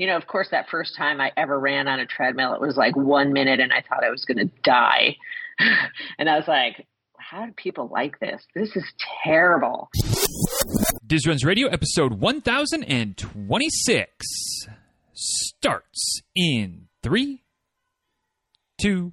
you know, of course, that first time I ever ran on a treadmill, it was like one minute and I thought I was going to die. and I was like, how do people like this? This is terrible. Diz Runs Radio, episode 1026, starts in three, two,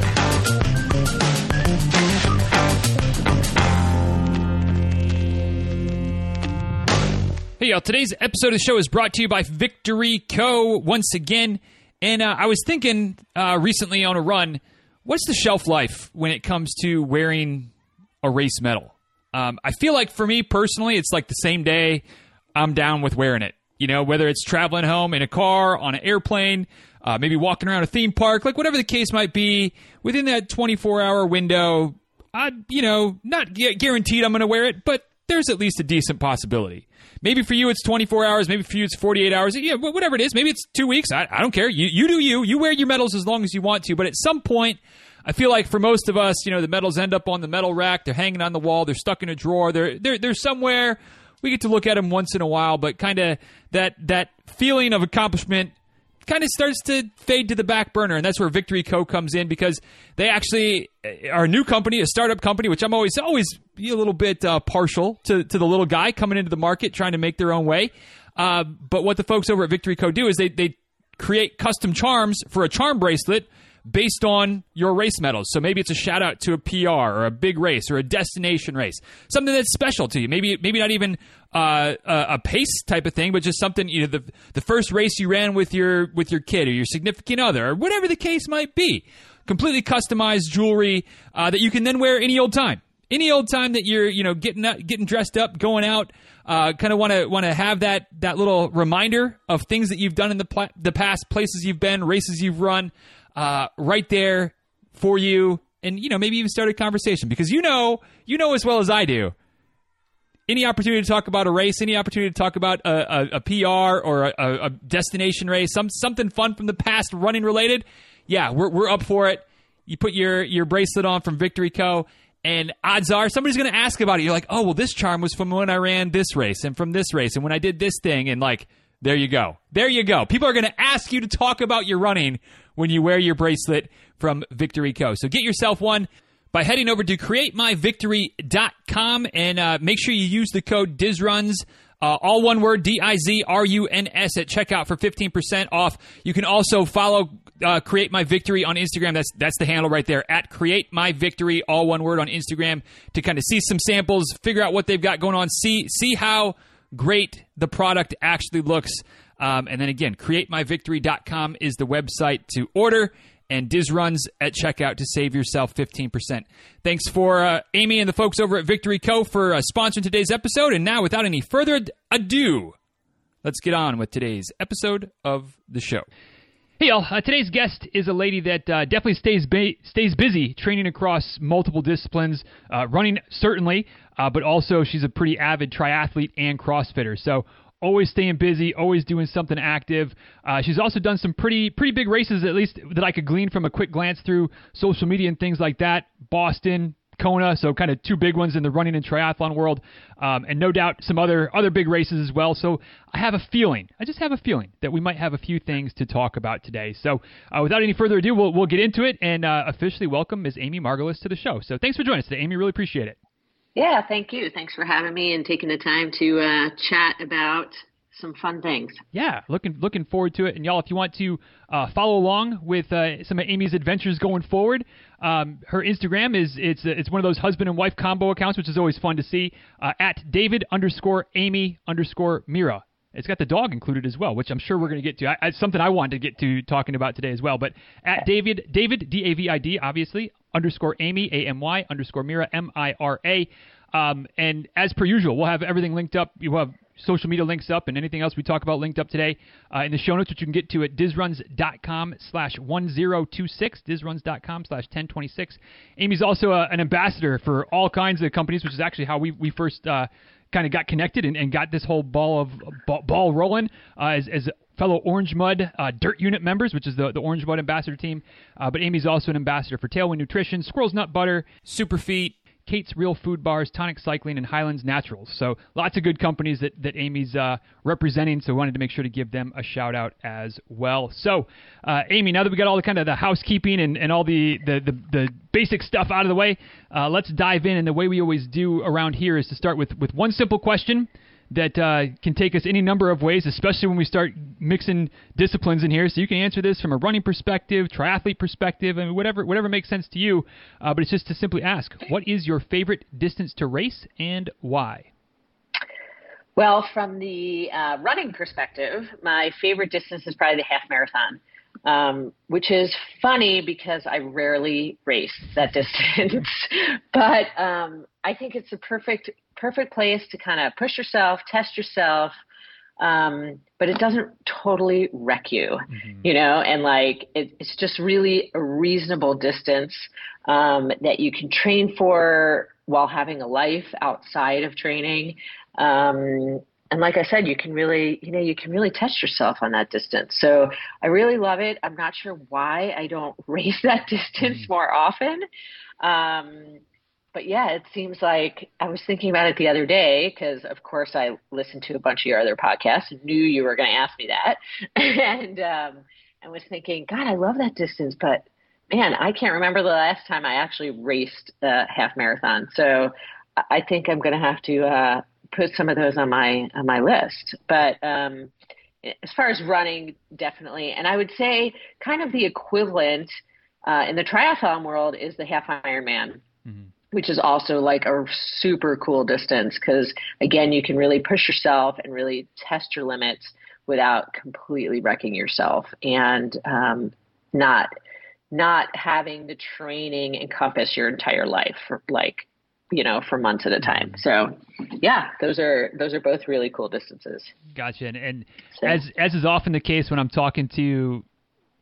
Hey, y'all. Today's episode of the show is brought to you by Victory Co. once again. And uh, I was thinking uh, recently on a run, what's the shelf life when it comes to wearing a race medal? Um, I feel like for me personally, it's like the same day I'm down with wearing it. You know, whether it's traveling home in a car, on an airplane, uh, maybe walking around a theme park, like whatever the case might be, within that 24 hour window, I, you know, not guaranteed I'm going to wear it, but there's at least a decent possibility. Maybe for you it's 24 hours. Maybe for you it's 48 hours. Yeah, whatever it is. Maybe it's two weeks. I, I don't care. You, you do you. You wear your medals as long as you want to. But at some point, I feel like for most of us, you know, the medals end up on the medal rack. They're hanging on the wall. They're stuck in a drawer. They're they're, they're somewhere. We get to look at them once in a while, but kind of that that feeling of accomplishment kind of starts to fade to the back burner, and that's where Victory Co comes in because they actually are a new company, a startup company, which I'm always always a little bit uh, partial to to the little guy coming into the market trying to make their own way. Uh, but what the folks over at Victory Co do is they they create custom charms for a charm bracelet based on your race medals. So maybe it's a shout out to a PR or a big race or a destination race, something that's special to you. Maybe maybe not even uh, a, pace type of thing, but just something you know the the first race you ran with your with your kid or your significant other or whatever the case might be. Completely customized jewelry uh, that you can then wear any old time. Any old time that you're, you know, getting getting dressed up, going out, uh, kind of want to want to have that that little reminder of things that you've done in the pl- the past, places you've been, races you've run uh, right there for you, and you know maybe even start a conversation because you know you know as well as I do. Any opportunity to talk about a race, any opportunity to talk about a, a, a PR or a, a, destination race, some something fun from the past, running related, yeah, we're we're up for it. You put your your bracelet on from Victory Co. And odds are somebody's going to ask about it. You're like, oh, well, this charm was from when I ran this race and from this race and when I did this thing. And like, there you go. There you go. People are going to ask you to talk about your running when you wear your bracelet from Victory Co. So get yourself one by heading over to createmyvictory.com and uh, make sure you use the code DIZRUNS. Uh, all one word, D I Z R U N S at checkout for 15% off. You can also follow uh, Create My Victory on Instagram. That's that's the handle right there at Create My Victory, all one word on Instagram to kind of see some samples, figure out what they've got going on, see see how great the product actually looks. Um, and then again, createmyvictory.com is the website to order and Diz runs at checkout to save yourself 15%. Thanks for uh, Amy and the folks over at Victory Co. for uh, sponsoring today's episode. And now, without any further ado, let's get on with today's episode of the show. Hey, y'all. Uh, today's guest is a lady that uh, definitely stays ba- stays busy training across multiple disciplines, uh, running certainly, uh, but also she's a pretty avid triathlete and CrossFitter. So always staying busy, always doing something active. Uh, she's also done some pretty pretty big races, at least that I could glean from a quick glance through social media and things like that. Boston, Kona, so kind of two big ones in the running and triathlon world, um, and no doubt some other other big races as well. So I have a feeling, I just have a feeling that we might have a few things to talk about today. So uh, without any further ado, we'll we'll get into it and uh, officially welcome Ms. Amy Margolis to the show. So thanks for joining us today, Amy. Really appreciate it. Yeah, thank you. Thanks for having me and taking the time to uh, chat about some fun things. Yeah, looking looking forward to it. And y'all, if you want to uh, follow along with uh, some of Amy's adventures going forward, um, her Instagram is it's it's one of those husband and wife combo accounts, which is always fun to see. Uh, at David underscore Amy underscore Mira. It's got the dog included as well, which I'm sure we're going to get to. I, something I wanted to get to talking about today as well. But at David David D A V I D obviously underscore Amy A M Y underscore Mira M I R A. Um, and as per usual, we'll have everything linked up. You have social media links up and anything else we talk about linked up today uh, in the show notes, which you can get to at dizruns.com slash 1026, dizruns.com slash 1026. Amy's also a, uh, an ambassador for all kinds of companies, which is actually how we, we first uh, kind of got connected and, and, got this whole ball of ball, ball rolling uh, as, as fellow Orange Mud uh, Dirt Unit members, which is the, the Orange Mud ambassador team. Uh, but Amy's also an ambassador for Tailwind Nutrition, Squirrel's Nut Butter, Superfeet, Kate's Real Food Bars, Tonic Cycling, and Highlands Naturals. So lots of good companies that, that Amy's uh, representing. So wanted to make sure to give them a shout out as well. So uh, Amy, now that we got all the kind of the housekeeping and, and all the, the, the, the basic stuff out of the way, uh, let's dive in. And the way we always do around here is to start with, with one simple question that uh, can take us any number of ways, especially when we start mixing disciplines in here. So you can answer this from a running perspective, triathlete perspective, and whatever whatever makes sense to you. Uh, but it's just to simply ask, what is your favorite distance to race and why? Well, from the uh, running perspective, my favorite distance is probably the half marathon. Um, which is funny because I rarely race that distance. but um, I think it's a perfect perfect place to kind of push yourself, test yourself, um, but it doesn't totally wreck you, mm-hmm. you know, and like it, it's just really a reasonable distance um, that you can train for while having a life outside of training. Um, and like I said, you can really, you know, you can really test yourself on that distance. So I really love it. I'm not sure why I don't race that distance mm-hmm. more often. Um, but yeah, it seems like I was thinking about it the other day because, of course, I listened to a bunch of your other podcasts knew you were going to ask me that, and um, I was thinking, God, I love that distance, but man, I can't remember the last time I actually raced a half marathon. So I think I'm going to have to uh, put some of those on my on my list. But um, as far as running, definitely, and I would say kind of the equivalent uh, in the triathlon world is the half Ironman. Mm-hmm which is also like a super cool distance because again you can really push yourself and really test your limits without completely wrecking yourself. And um, not not having the training encompass your entire life for like you know for months at a time. So yeah those are those are both really cool distances. Gotcha. And, and so. as as is often the case when i'm talking to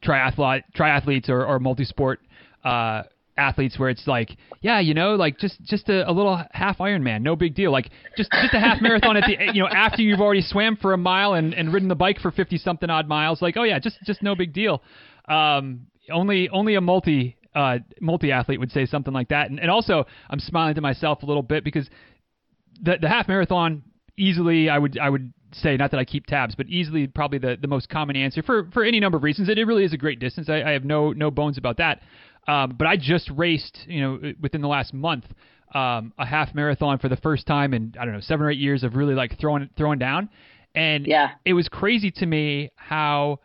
triathlete triathletes or, or multi-sport uh, athletes where it's like, yeah, you know, like just just a, a little half Ironman, no big deal. Like just just a half marathon at the you know after you've already swam for a mile and, and ridden the bike for fifty something odd miles. Like oh yeah, just just no big deal. Um, only only a multi uh, multi athlete would say something like that. And, and also I'm smiling to myself a little bit because the the half marathon easily I would I would say not that I keep tabs, but easily probably the, the most common answer for, for any number of reasons. It, it really is a great distance. I, I have no no bones about that. Um, but I just raced, you know, within the last month, um, a half marathon for the first time in I don't know seven or eight years of really like throwing throwing down, and yeah, it was crazy to me how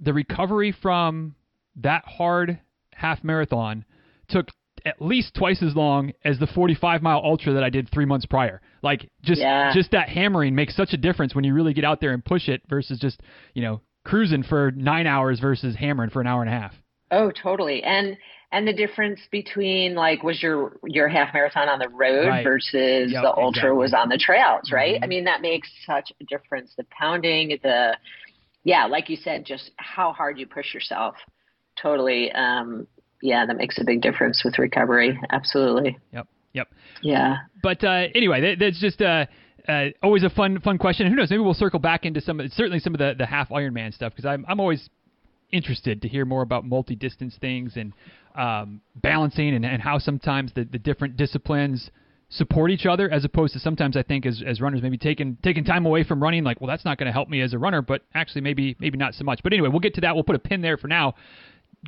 the recovery from that hard half marathon took at least twice as long as the 45 mile ultra that I did three months prior. Like just yeah. just that hammering makes such a difference when you really get out there and push it versus just you know cruising for nine hours versus hammering for an hour and a half. Oh, totally. And and the difference between like was your your half marathon on the road right. versus yep, the ultra exactly. was on the trails, right? Mm-hmm. I mean, that makes such a difference. The pounding, the yeah, like you said, just how hard you push yourself. Totally. Um, yeah, that makes a big difference with recovery. Absolutely. Yep. Yep. Yeah. But uh, anyway, that, that's just uh, uh, always a fun fun question. And Who knows? Maybe we'll circle back into some certainly some of the, the half Ironman stuff because I'm I'm always interested to hear more about multi-distance things and um, balancing and, and how sometimes the, the different disciplines support each other as opposed to sometimes I think as, as runners maybe taking taking time away from running like well that's not going to help me as a runner but actually maybe maybe not so much. But anyway we'll get to that. We'll put a pin there for now.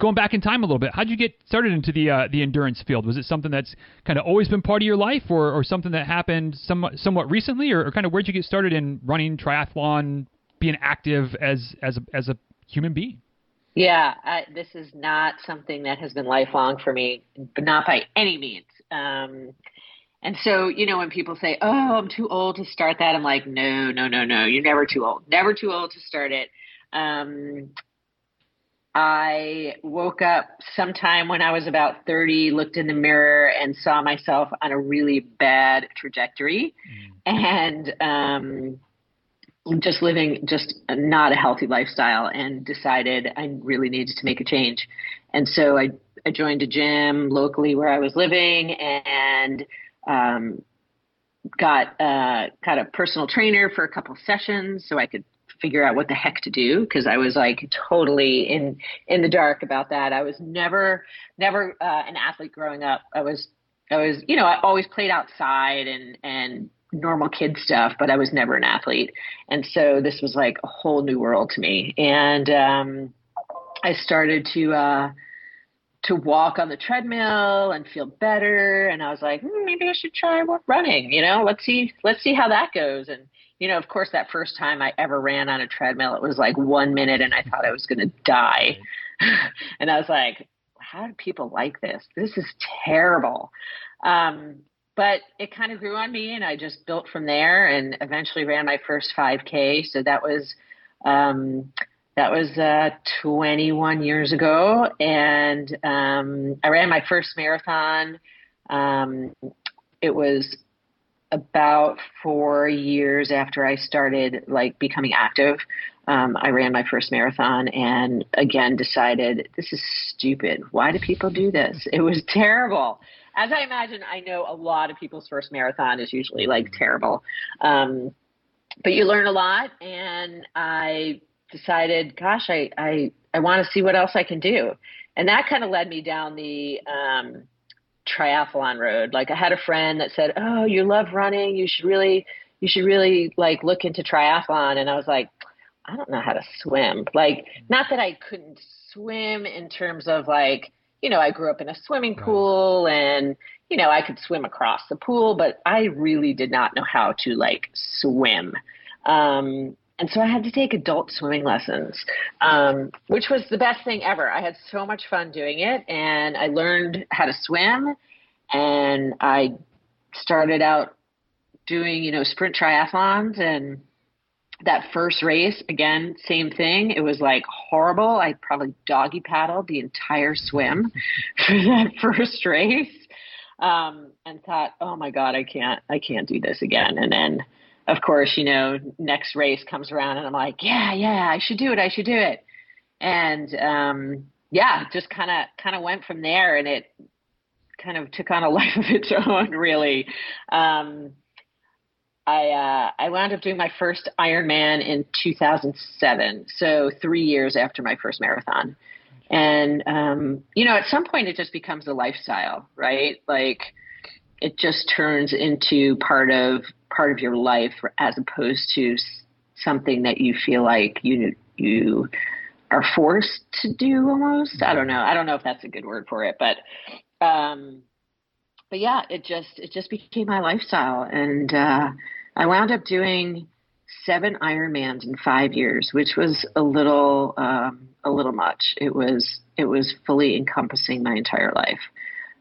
Going back in time a little bit how'd you get started into the uh, the endurance field? Was it something that's kind of always been part of your life or, or something that happened somewhat somewhat recently? Or, or kind of where'd you get started in running triathlon being active as as a, as a human being yeah, I, this is not something that has been lifelong for me, but not by any means. Um, and so, you know, when people say, "Oh, I'm too old to start that," I'm like, "No, no, no, no. You're never too old. Never too old to start it." Um, I woke up sometime when I was about 30, looked in the mirror, and saw myself on a really bad trajectory, mm. and um, just living just not a healthy lifestyle and decided I really needed to make a change. And so I, I joined a gym locally where I was living and um, got uh, got a personal trainer for a couple sessions so I could figure out what the heck to do because I was like totally in in the dark about that. I was never never uh, an athlete growing up. I was I was you know I always played outside and and normal kid stuff, but I was never an athlete. And so this was like a whole new world to me. And um, I started to uh, to walk on the treadmill and feel better. And I was like, hmm, maybe I should try running. You know, let's see let's see how that goes. And you know, of course, that first time I ever ran on a treadmill, it was like one minute, and I thought I was going to die. and I was like, how do people like this? This is terrible. Um, but it kind of grew on me and I just built from there and eventually ran my first 5k. So that was, um, that was uh, 21 years ago. And um, I ran my first marathon. Um, it was about four years after I started like becoming active. Um, I ran my first marathon and again decided this is stupid. Why do people do this? It was terrible as I imagine, I know a lot of people's first marathon is usually like terrible. Um, but you learn a lot, and I decided, gosh, I I, I want to see what else I can do, and that kind of led me down the um, triathlon road. Like I had a friend that said, "Oh, you love running. You should really you should really like look into triathlon." And I was like, I don't know how to swim. Like, not that I couldn't swim in terms of like you know, I grew up in a swimming pool and, you know, I could swim across the pool, but I really did not know how to like swim. Um, and so I had to take adult swimming lessons, um, which was the best thing ever. I had so much fun doing it and I learned how to swim and I started out doing, you know, sprint triathlons and that first race, again, same thing. It was like horrible. I probably doggy paddled the entire swim for that first race. Um, and thought, oh my God, I can't, I can't do this again. And then, of course, you know, next race comes around and I'm like, yeah, yeah, I should do it. I should do it. And, um, yeah, just kind of, kind of went from there and it kind of took on a life of its own, really. Um, I uh, I wound up doing my first Ironman in 2007, so three years after my first marathon. And um, you know, at some point, it just becomes a lifestyle, right? Like it just turns into part of part of your life, as opposed to something that you feel like you you are forced to do almost. I don't know. I don't know if that's a good word for it, but um, but yeah, it just it just became my lifestyle, and uh, I wound up doing seven Ironmans in five years, which was a little um, a little much. It was it was fully encompassing my entire life.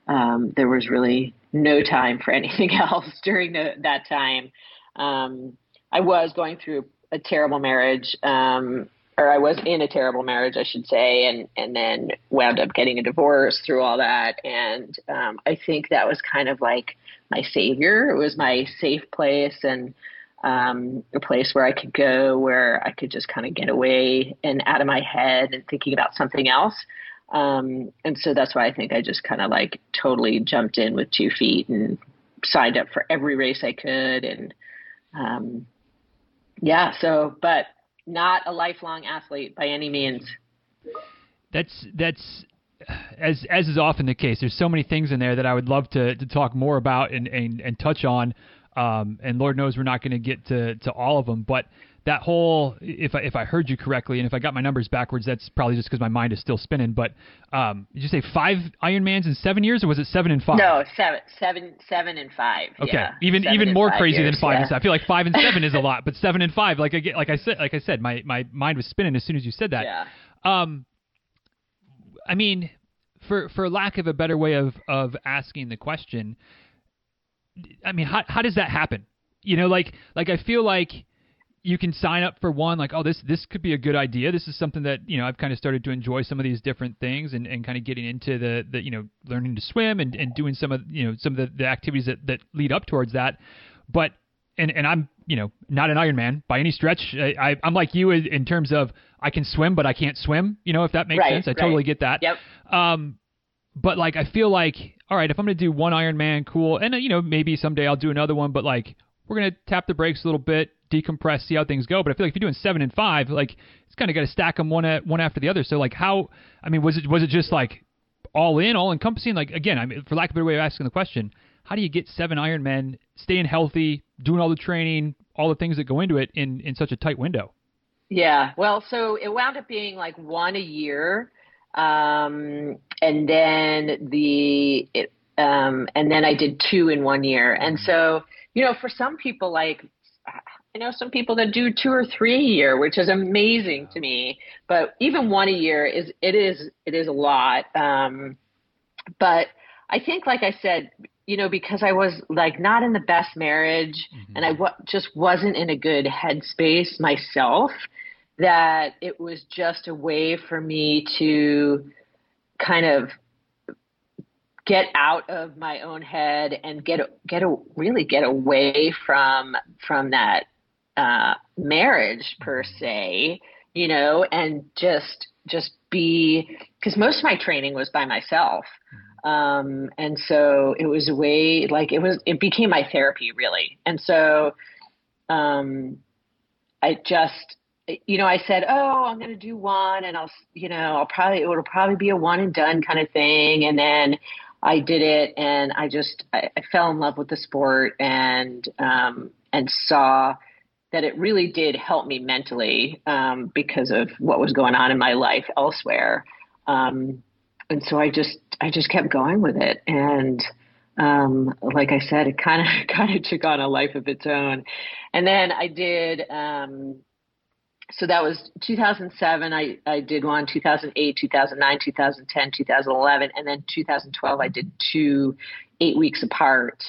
Um, there was really no time for anything else during the, that time. Um, I was going through a terrible marriage um, or I was in a terrible marriage, I should say, and and then wound up getting a divorce through all that. And um, I think that was kind of like my savior. It was my safe place and um, a place where I could go, where I could just kind of get away and out of my head and thinking about something else. Um, and so that's why I think I just kind of like totally jumped in with two feet and signed up for every race I could. And um, yeah, so but not a lifelong athlete by any means. That's that's as as is often the case. There's so many things in there that I would love to to talk more about and and, and touch on. Um, and Lord knows we're not going to get to to all of them, but that whole if I if I heard you correctly and if I got my numbers backwards, that's probably just because my mind is still spinning. But um, did you say five Ironmans in seven years, or was it seven and five? No, seven, seven, seven and five. Okay, yeah. even seven even more crazy years, than five yeah. and seven. I feel like five and seven is a lot, but seven and five, like I get, like I said, like I said, my my mind was spinning as soon as you said that. Yeah. Um, I mean, for for lack of a better way of of asking the question, I mean, how how does that happen? You know, like like I feel like you can sign up for one like oh this this could be a good idea this is something that you know i've kind of started to enjoy some of these different things and, and kind of getting into the, the you know learning to swim and, and doing some of you know some of the, the activities that, that lead up towards that but and and I'm you know not an Ironman by any stretch. I, I am like you in terms of I can swim, but I can't swim. You know if that makes right, sense. I right. totally get that. Yep. Um, but like I feel like all right, if I'm gonna do one Ironman, cool, and uh, you know maybe someday I'll do another one, but like we're gonna tap the brakes a little bit, decompress, see how things go. But I feel like if you're doing seven and five, like it's kind of got to stack them one at one after the other. So like how I mean was it was it just like all in, all encompassing? Like again, I mean for lack of a better way of asking the question, how do you get seven Ironmen staying healthy, doing all the training, all the things that go into it in in such a tight window? Yeah, well, so it wound up being like one a year, um, and then the it, um, and then I did two in one year, and so you know, for some people, like I know some people that do two or three a year, which is amazing to me. But even one a year is it is it is a lot. Um, but I think, like I said, you know, because I was like not in the best marriage mm-hmm. and I w- just wasn't in a good headspace myself, that it was just a way for me to kind of get out of my own head and get get a, really get away from from that uh, marriage per se, you know, and just just be because most of my training was by myself. Um, and so it was a way like it was it became my therapy really. And so um, I just you know, I said, "Oh, I'm going to do one, and I'll, you know, I'll probably it'll probably be a one and done kind of thing." And then I did it, and I just I, I fell in love with the sport, and um, and saw that it really did help me mentally um, because of what was going on in my life elsewhere. Um, and so I just I just kept going with it, and um, like I said, it kind of kind of took on a life of its own. And then I did. Um, so that was 2007. I I did one 2008, 2009, 2010, 2011, and then 2012. I did two eight weeks apart.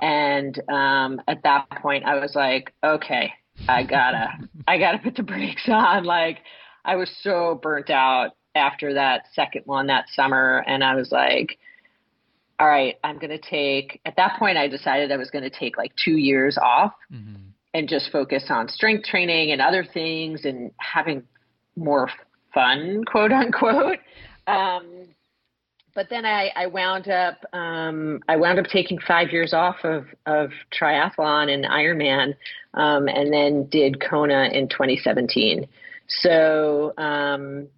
And um, at that point, I was like, okay, I gotta, I gotta put the brakes on. Like, I was so burnt out after that second one that summer, and I was like, all right, I'm gonna take. At that point, I decided I was gonna take like two years off mm-hmm. and just focus on strength training and other things and having more fun, quote unquote. Um, but then I, I wound up um, I wound up taking five years off of, of triathlon and Ironman, um, and then did Kona in 2017. So um,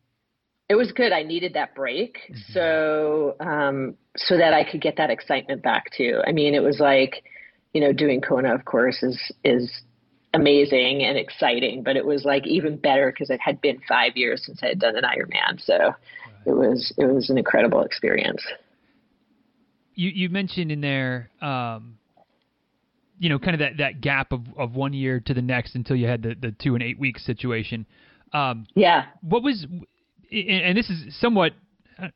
it was good. I needed that break, mm-hmm. so um, so that I could get that excitement back too. I mean, it was like, you know, doing Kona, of course, is is amazing and exciting, but it was like even better because it had been five years since I had done an Ironman. So it was it was an incredible experience. You you mentioned in there, um, you know, kind of that, that gap of, of one year to the next until you had the, the two and eight week situation. Um, yeah. What was, and this is somewhat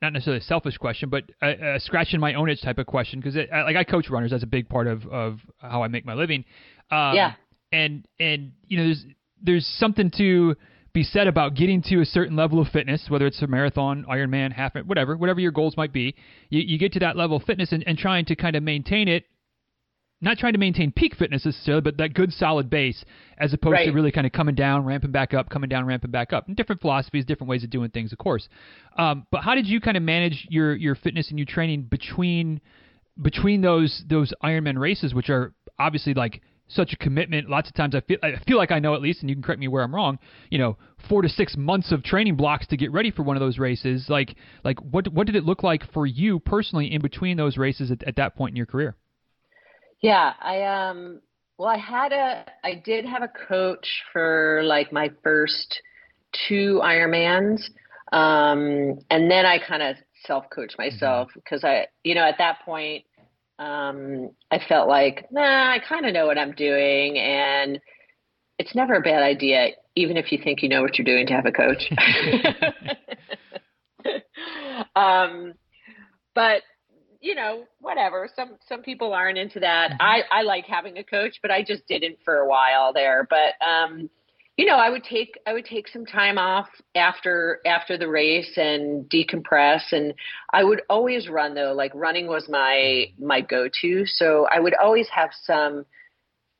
not necessarily a selfish question, but a, a scratching my own itch type of question because like I coach runners, that's a big part of of how I make my living. Um, yeah. And and you know, there's there's something to be said about getting to a certain level of fitness, whether it's a marathon, Ironman, half, whatever, whatever your goals might be. You, you get to that level of fitness and, and trying to kind of maintain it not trying to maintain peak fitness necessarily, but that good solid base, as opposed right. to really kind of coming down, ramping back up, coming down, ramping back up. And different philosophies, different ways of doing things, of course. Um, but how did you kind of manage your your fitness and your training between between those those Ironman races, which are obviously like such a commitment. Lots of times I feel I feel like I know at least, and you can correct me where I'm wrong. You know, four to six months of training blocks to get ready for one of those races. Like like what what did it look like for you personally in between those races at, at that point in your career? Yeah, I um well I had a I did have a coach for like my first two Ironmans. Um and then I kind of self coached myself because mm-hmm. I you know at that point um, I felt like, nah, I kind of know what I'm doing. And it's never a bad idea, even if you think you know what you're doing, to have a coach. um, but you know, whatever. Some some people aren't into that. Mm-hmm. I I like having a coach, but I just didn't for a while there. But um, you know, I would take I would take some time off after after the race and decompress and I would always run though. Like running was my my go-to. So I would always have some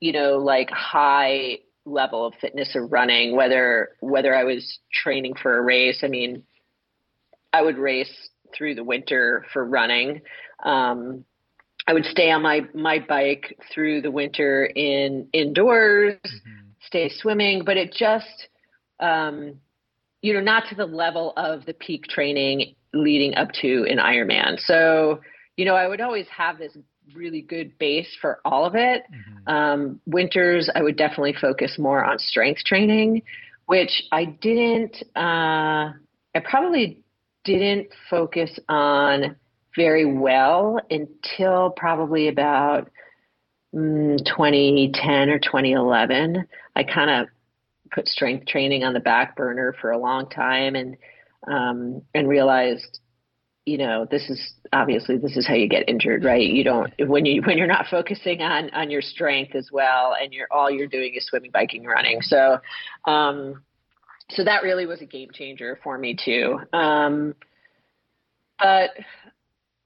you know, like high level of fitness of running, whether whether I was training for a race. I mean, I would race through the winter for running. Um, I would stay on my my bike through the winter in indoors, mm-hmm. Stay swimming, but it just um, you know not to the level of the peak training leading up to an Ironman. So you know I would always have this really good base for all of it. Mm-hmm. Um, winters I would definitely focus more on strength training, which I didn't. Uh, I probably didn't focus on very well until probably about 2010 or 2011. I kind of put strength training on the back burner for a long time and um, and realized, you know, this is obviously this is how you get injured, right? You don't when you when you're not focusing on on your strength as well, and you're all you're doing is swimming, biking, running. So, um, so that really was a game changer for me too. Um, but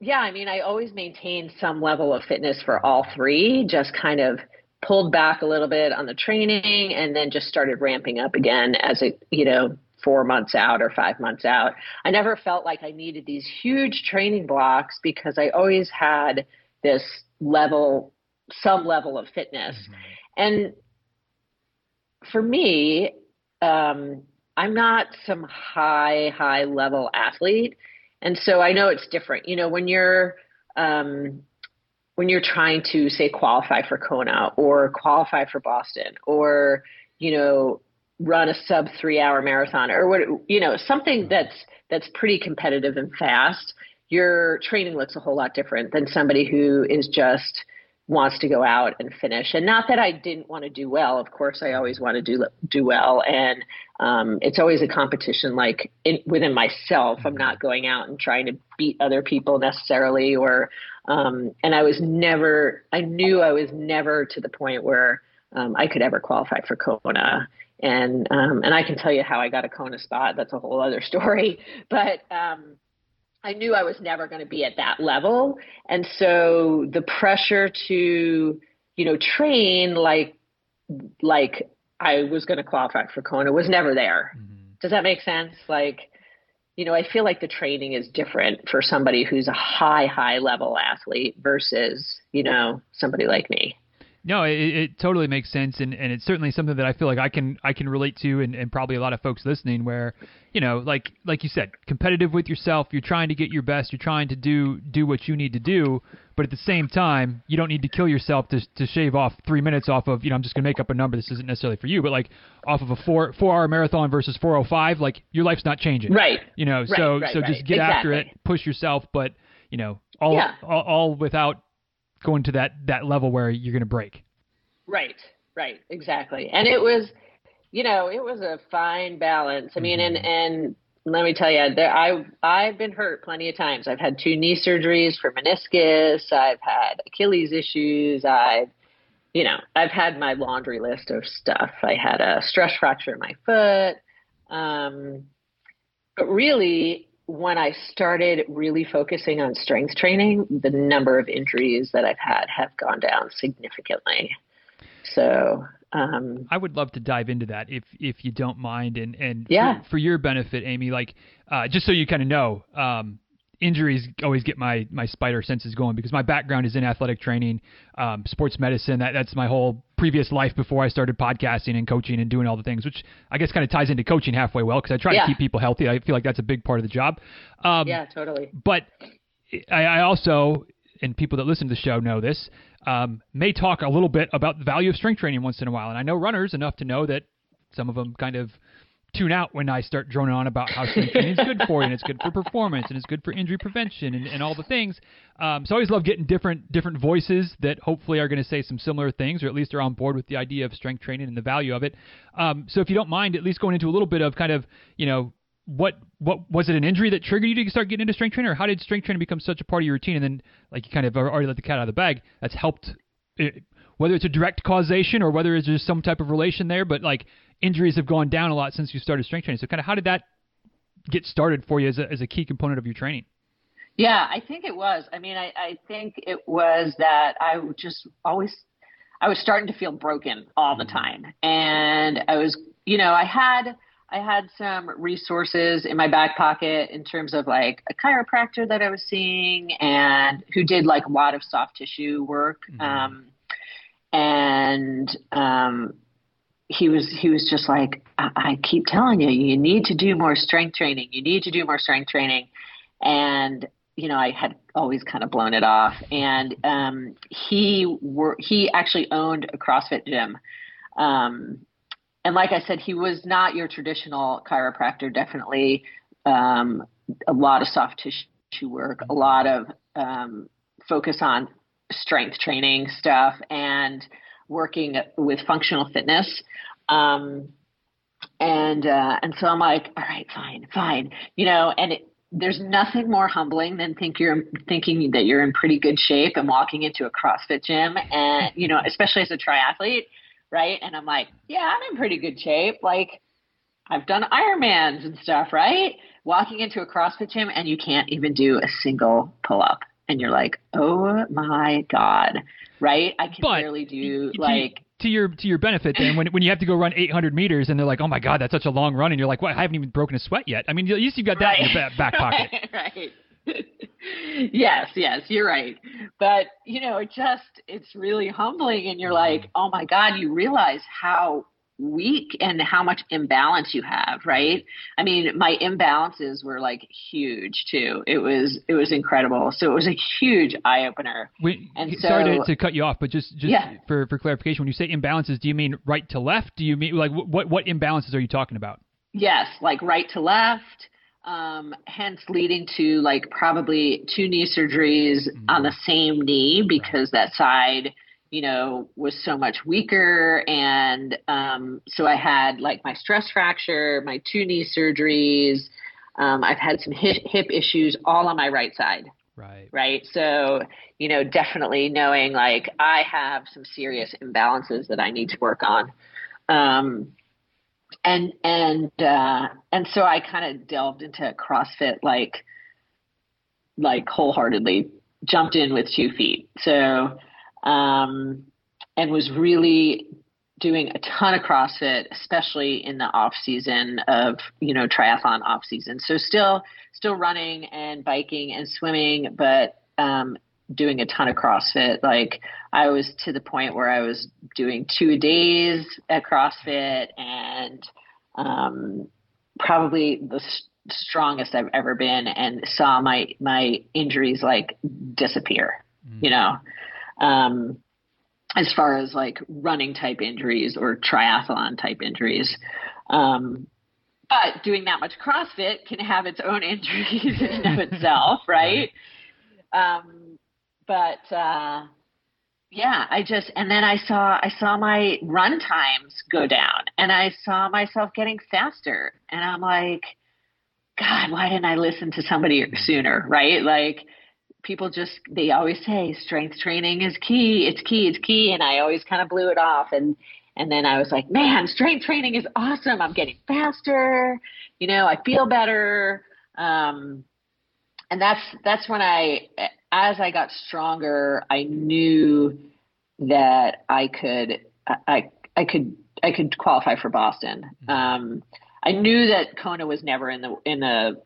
yeah, I mean, I always maintained some level of fitness for all three, just kind of pulled back a little bit on the training and then just started ramping up again as it, you know, four months out or five months out. I never felt like I needed these huge training blocks because I always had this level, some level of fitness. Mm-hmm. And for me, um, I'm not some high, high level athlete. And so I know it's different. You know, when you're um, when you're trying to say qualify for Kona or qualify for Boston or you know run a sub three hour marathon or what you know something that's that's pretty competitive and fast your training looks a whole lot different than somebody who is just wants to go out and finish. And not that I didn't want to do well. Of course, I always want to do do well, and um, it's always a competition. Like in, within myself, I'm not going out and trying to beat other people necessarily. Or um, and I was never. I knew I was never to the point where um, I could ever qualify for Kona. And um, and I can tell you how I got a Kona spot. That's a whole other story. But um, I knew I was never going to be at that level. And so the pressure to, you know, train like, like I was going to qualify for Kona was never there. Mm-hmm. Does that make sense? Like, you know, I feel like the training is different for somebody who's a high, high level athlete versus, you know, somebody like me. No, it, it, totally makes sense, and, and it's certainly something that I feel like I can I can relate to, and, and probably a lot of folks listening, where you know, like like you said, competitive with yourself. You're trying to get your best. You're trying to do do what you need to do, but at the same time, you don't need to kill yourself to to shave off three minutes off of you know I'm just gonna make up a number. This isn't necessarily for you, but like off of a four four hour marathon versus 405, like your life's not changing, right? You know, right, so right, so right. just get exactly. after it, push yourself, but you know, all, yeah. all all without going to that that level where you're gonna break. Right, right, exactly. And it was, you know, it was a fine balance. I mean, and mm-hmm. and let me tell you, there, I I've been hurt plenty of times. I've had two knee surgeries for meniscus. I've had Achilles issues. I've, you know, I've had my laundry list of stuff. I had a stress fracture in my foot. Um, but really, when I started really focusing on strength training, the number of injuries that I've had have gone down significantly. So um, I would love to dive into that if if you don't mind, and and yeah. for, for your benefit, Amy, like uh, just so you kind of know, um, injuries always get my my spider senses going because my background is in athletic training, um, sports medicine. That that's my whole previous life before I started podcasting and coaching and doing all the things, which I guess kind of ties into coaching halfway well because I try yeah. to keep people healthy. I feel like that's a big part of the job. Um, yeah, totally. But I, I also and people that listen to the show know this, um, may talk a little bit about the value of strength training once in a while. And I know runners enough to know that some of them kind of tune out when I start droning on about how strength training is good for you and it's good for performance and it's good for injury prevention and, and all the things. Um, so I always love getting different different voices that hopefully are going to say some similar things or at least are on board with the idea of strength training and the value of it. Um, so if you don't mind, at least going into a little bit of kind of you know what what was it an injury that triggered you to start getting into strength training, or how did strength training become such a part of your routine? And then, like you kind of already let the cat out of the bag, that's helped. It, whether it's a direct causation or whether it's just some type of relation there, but like injuries have gone down a lot since you started strength training. So, kind of how did that get started for you as a, as a key component of your training? Yeah, I think it was. I mean, I, I think it was that I just always I was starting to feel broken all the mm-hmm. time. And I was, you know, I had I had some resources in my back pocket in terms of like a chiropractor that I was seeing and who did like a lot of soft tissue work. Mm-hmm. Um, and um, he was he was just like, I-, I keep telling you, you need to do more strength training. You need to do more strength training. And you know, I had always kind of blown it off. And um, he were he actually owned a CrossFit gym. Um, and like I said, he was not your traditional chiropractor. Definitely um, a lot of soft tissue work, a lot of um, focus on strength training stuff, and working with functional fitness. Um, and uh, and so I'm like, all right, fine, fine, you know. And it, there's nothing more humbling than think you're thinking that you're in pretty good shape and walking into a CrossFit gym, and you know, especially as a triathlete right? And I'm like, yeah, I'm in pretty good shape. Like, I've done Ironmans and stuff, right? Walking into a CrossFit gym and you can't even do a single pull up. And you're like, oh my God, right? I can but barely do to, like. To your to your benefit, then when when you have to go run 800 meters and they're like, oh my God, that's such a long run, and you're like, what? I haven't even broken a sweat yet. I mean, at least you've got that right. in your back, back pocket. right. yes, yes, you're right. But, you know, it just, it's really humbling. And you're like, mm-hmm. oh my God, you realize how weak and how much imbalance you have, right? I mean, my imbalances were like huge too. It was, it was incredible. So it was a huge eye opener. and so, sorry to, to, cut you off, but just, just yeah. for, for clarification, when you say imbalances, do you mean right to left? Do you mean like what, what imbalances are you talking about? Yes, like right to left um, hence leading to like probably two knee surgeries mm-hmm. on the same knee because that side you know was so much weaker. And um, so i had like my stress fracture my two knee surgeries. Um, i've had some hip, hip issues all on my right side. Right. Right? So you know definitely knowing like i have some serious imbalances that i need to work on. Um, and and uh, and so I kind of delved into CrossFit like like wholeheartedly, jumped in with two feet. So um, and was really doing a ton of CrossFit, especially in the off season of you know triathlon off season. So still still running and biking and swimming, but um, doing a ton of CrossFit. Like I was to the point where I was doing two days at CrossFit and um, probably the st- strongest I've ever been and saw my, my injuries like disappear, mm. you know, um, as far as like running type injuries or triathlon type injuries. Um, but doing that much CrossFit can have its own injuries in and of itself, right? Um, but uh, yeah, I just and then I saw I saw my run times go down, and I saw myself getting faster, and I'm like, God, why didn't I listen to somebody sooner? Right? Like people just they always say strength training is key, it's key, it's key, and I always kind of blew it off, and and then I was like, man, strength training is awesome. I'm getting faster. You know, I feel better. Um, and that's that's when I as I got stronger, I knew that I could I I could I could qualify for Boston. Mm-hmm. Um, I knew that Kona was never in the in the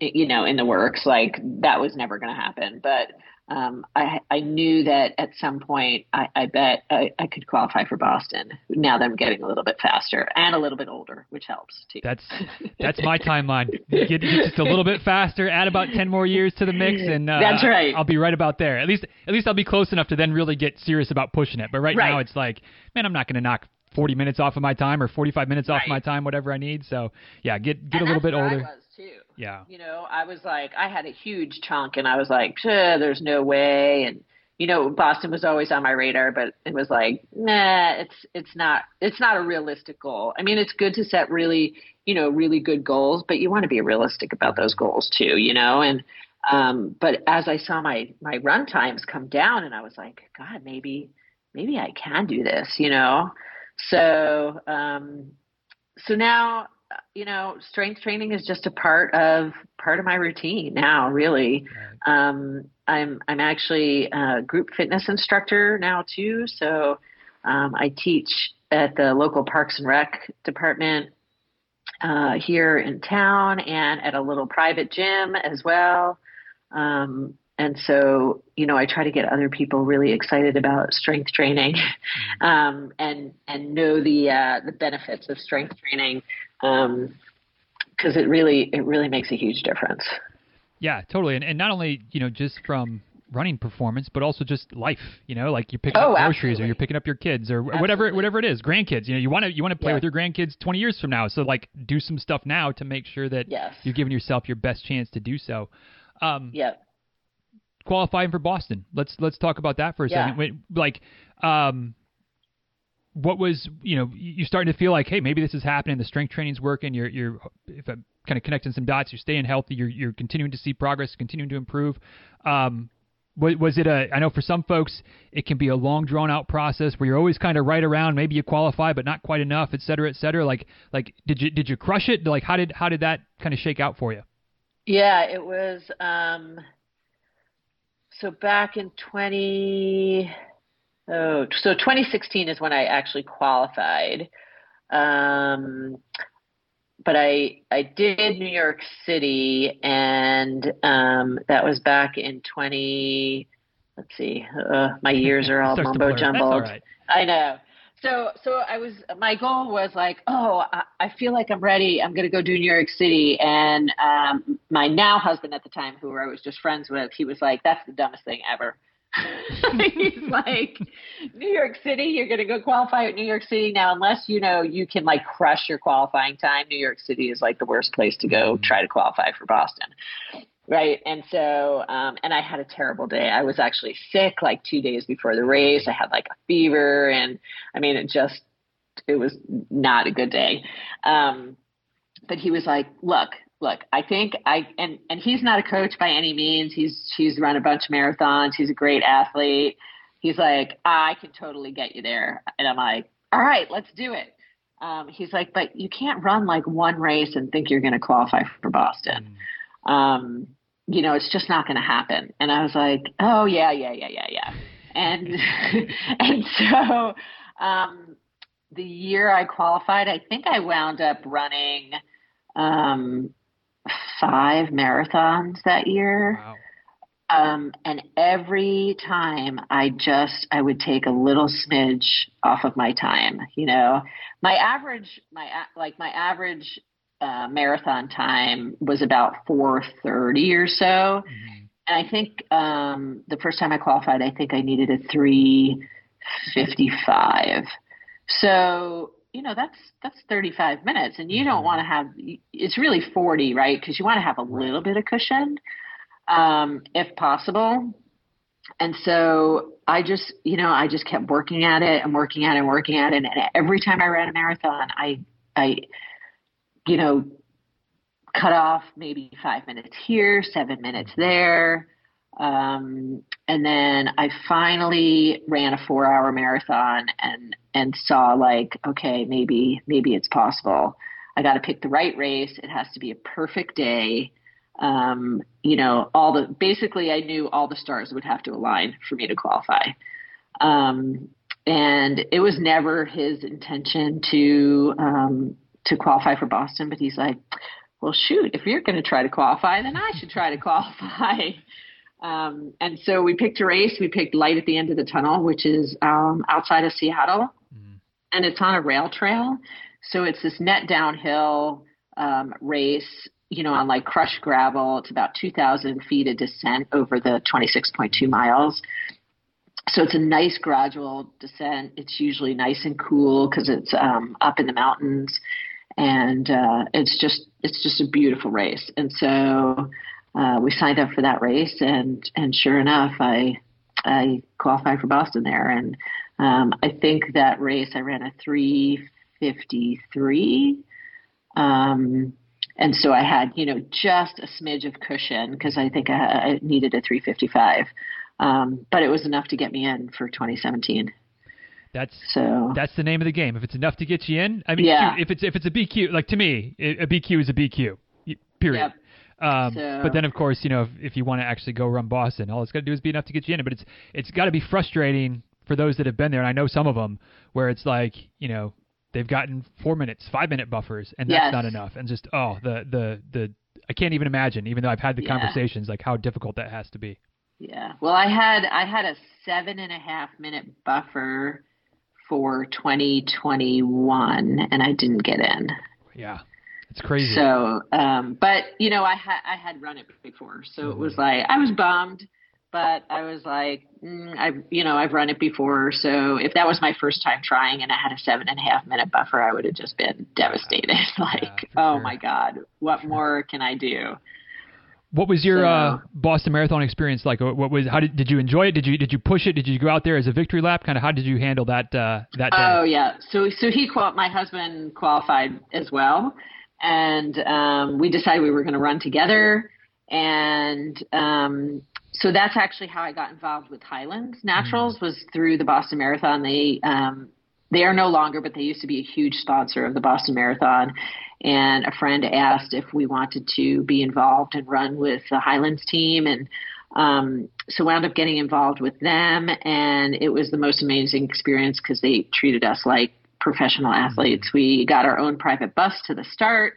you know in the works like that was never going to happen but um, I, I knew that at some point I, I bet I, I, could qualify for Boston. Now that I'm getting a little bit faster and a little bit older, which helps too. That's that's my timeline. Get, get, just a little bit faster, add about ten more years to the mix, and uh, that's right. I'll be right about there. At least at least I'll be close enough to then really get serious about pushing it. But right, right. now it's like, man, I'm not going to knock 40 minutes off of my time or 45 minutes off my time, whatever I need. So yeah, get get and a little bit older. Yeah. You know, I was like, I had a huge chunk, and I was like, there's no way. And you know, Boston was always on my radar, but it was like, nah, it's it's not it's not a realistic goal. I mean, it's good to set really, you know, really good goals, but you want to be realistic about those goals too, you know. And um, but as I saw my my run times come down, and I was like, God, maybe maybe I can do this, you know. So um, so now you know, strength training is just a part of part of my routine now. Really, right. um, I'm I'm actually a group fitness instructor now too. So um, I teach at the local Parks and Rec department uh, here in town and at a little private gym as well. Um, and so, you know, I try to get other people really excited about strength training, mm-hmm. um, and and know the uh, the benefits of strength training, because um, it really it really makes a huge difference. Yeah, totally. And and not only you know just from running performance, but also just life. You know, like you're picking oh, up groceries absolutely. or you're picking up your kids or absolutely. whatever whatever it is, grandkids. You know, you want to you want to play yeah. with your grandkids 20 years from now. So like do some stuff now to make sure that yes. you're giving yourself your best chance to do so. Um, yeah. Qualifying for Boston. Let's let's talk about that for a yeah. second. Like, um, what was you know you're starting to feel like hey maybe this is happening the strength training's working you're you're if I'm kind of connecting some dots you're staying healthy you're you're continuing to see progress continuing to improve. Um, was, was it a i know for some folks it can be a long drawn out process where you're always kind of right around maybe you qualify but not quite enough et cetera et cetera. Like like did you did you crush it? Like how did how did that kind of shake out for you? Yeah it was um so back in 20 oh so 2016 is when i actually qualified um but I I did New York City, and um, that was back in 20. Let's see, uh, my years are all mumbo jumbled. Right. I know. So so I was my goal was like, oh, I, I feel like I'm ready. I'm going to go do New York City, and um, my now husband at the time, who I was just friends with, he was like, that's the dumbest thing ever. He's like, New York City, you're going to go qualify at New York City. Now, unless you know you can like crush your qualifying time, New York City is like the worst place to go try to qualify for Boston. Right. And so, um, and I had a terrible day. I was actually sick like two days before the race. I had like a fever and I mean, it just, it was not a good day. Um, but he was like, look, look, I think I and and he's not a coach by any means. He's he's run a bunch of marathons. He's a great athlete. He's like, I can totally get you there. And I'm like, all right, let's do it. Um, he's like, but you can't run like one race and think you're going to qualify for Boston. Mm. Um, you know, it's just not going to happen. And I was like, oh yeah, yeah, yeah, yeah, yeah. And and so um, the year I qualified, I think I wound up running um, five marathons that year. Wow. Um, and every time I just, I would take a little smidge off of my time, you know, my average, my, like my average, uh, marathon time was about 430 or so. Mm-hmm. And I think, um, the first time I qualified, I think I needed a 355. So you know that's that's 35 minutes and you don't mm-hmm. want to have it's really 40 right? Because you want to have a little bit of cushion um, if possible. And so i just you know i just kept working at it and working at it and working at it. And every time i ran a marathon i i you know cut off maybe five minutes here seven minutes there um, and then I finally ran a four hour marathon and, and saw like, okay, maybe, maybe it's possible. I got to pick the right race. It has to be a perfect day. Um, you know, all the, basically I knew all the stars would have to align for me to qualify. Um, and it was never his intention to, um, to qualify for Boston, but he's like, well, shoot, if you're going to try to qualify, then I should try to qualify. Um, and so we picked a race. We picked Light at the End of the Tunnel, which is um, outside of Seattle, mm-hmm. and it's on a rail trail. So it's this net downhill um, race, you know, on like crushed gravel. It's about 2,000 feet of descent over the 26.2 miles. So it's a nice gradual descent. It's usually nice and cool because it's um, up in the mountains, and uh, it's just it's just a beautiful race. And so uh, we signed up for that race, and and sure enough, I I qualified for Boston there, and um, I think that race I ran a three fifty three. Um, and so I had, you know, just a smidge of cushion because I think I, I, needed a 355, um, but it was enough to get me in for 2017. That's so. That's the name of the game. If it's enough to get you in, I mean, yeah. if it's if it's a BQ, like to me, a BQ is a BQ. Period. Yep. Um, so. But then, of course, you know, if, if you want to actually go run Boston, all it's got to do is be enough to get you in. But it's it's got to be frustrating for those that have been there, and I know some of them where it's like, you know, they've gotten four minutes, five minute buffers, and that's yes. not enough. And just oh, the the the I can't even imagine, even though I've had the yeah. conversations, like how difficult that has to be. Yeah. Well, I had I had a seven and a half minute buffer for 2021, and I didn't get in. Yeah. It's crazy. So, um, but you know, I had I had run it before, so mm-hmm. it was like I was bummed, but I was like, mm, I you know I've run it before, so if that was my first time trying and I had a seven and a half minute buffer, I would have just been devastated. like, yeah, oh sure. my god, what sure. more can I do? What was your so, uh, Boston Marathon experience like? What was how did did you enjoy it? Did you did you push it? Did you go out there as a victory lap? Kind of how did you handle that uh, that day? Oh yeah, so so he qual my husband qualified as well, and um, we decided we were going to run together, and um, so that's actually how I got involved with Hyland's Naturals mm-hmm. was through the Boston Marathon. They um, they are no longer, but they used to be a huge sponsor of the Boston Marathon and a friend asked if we wanted to be involved and run with the Hyland's team and um, so wound up getting involved with them and it was the most amazing experience because they treated us like professional athletes. We got our own private bus to the start.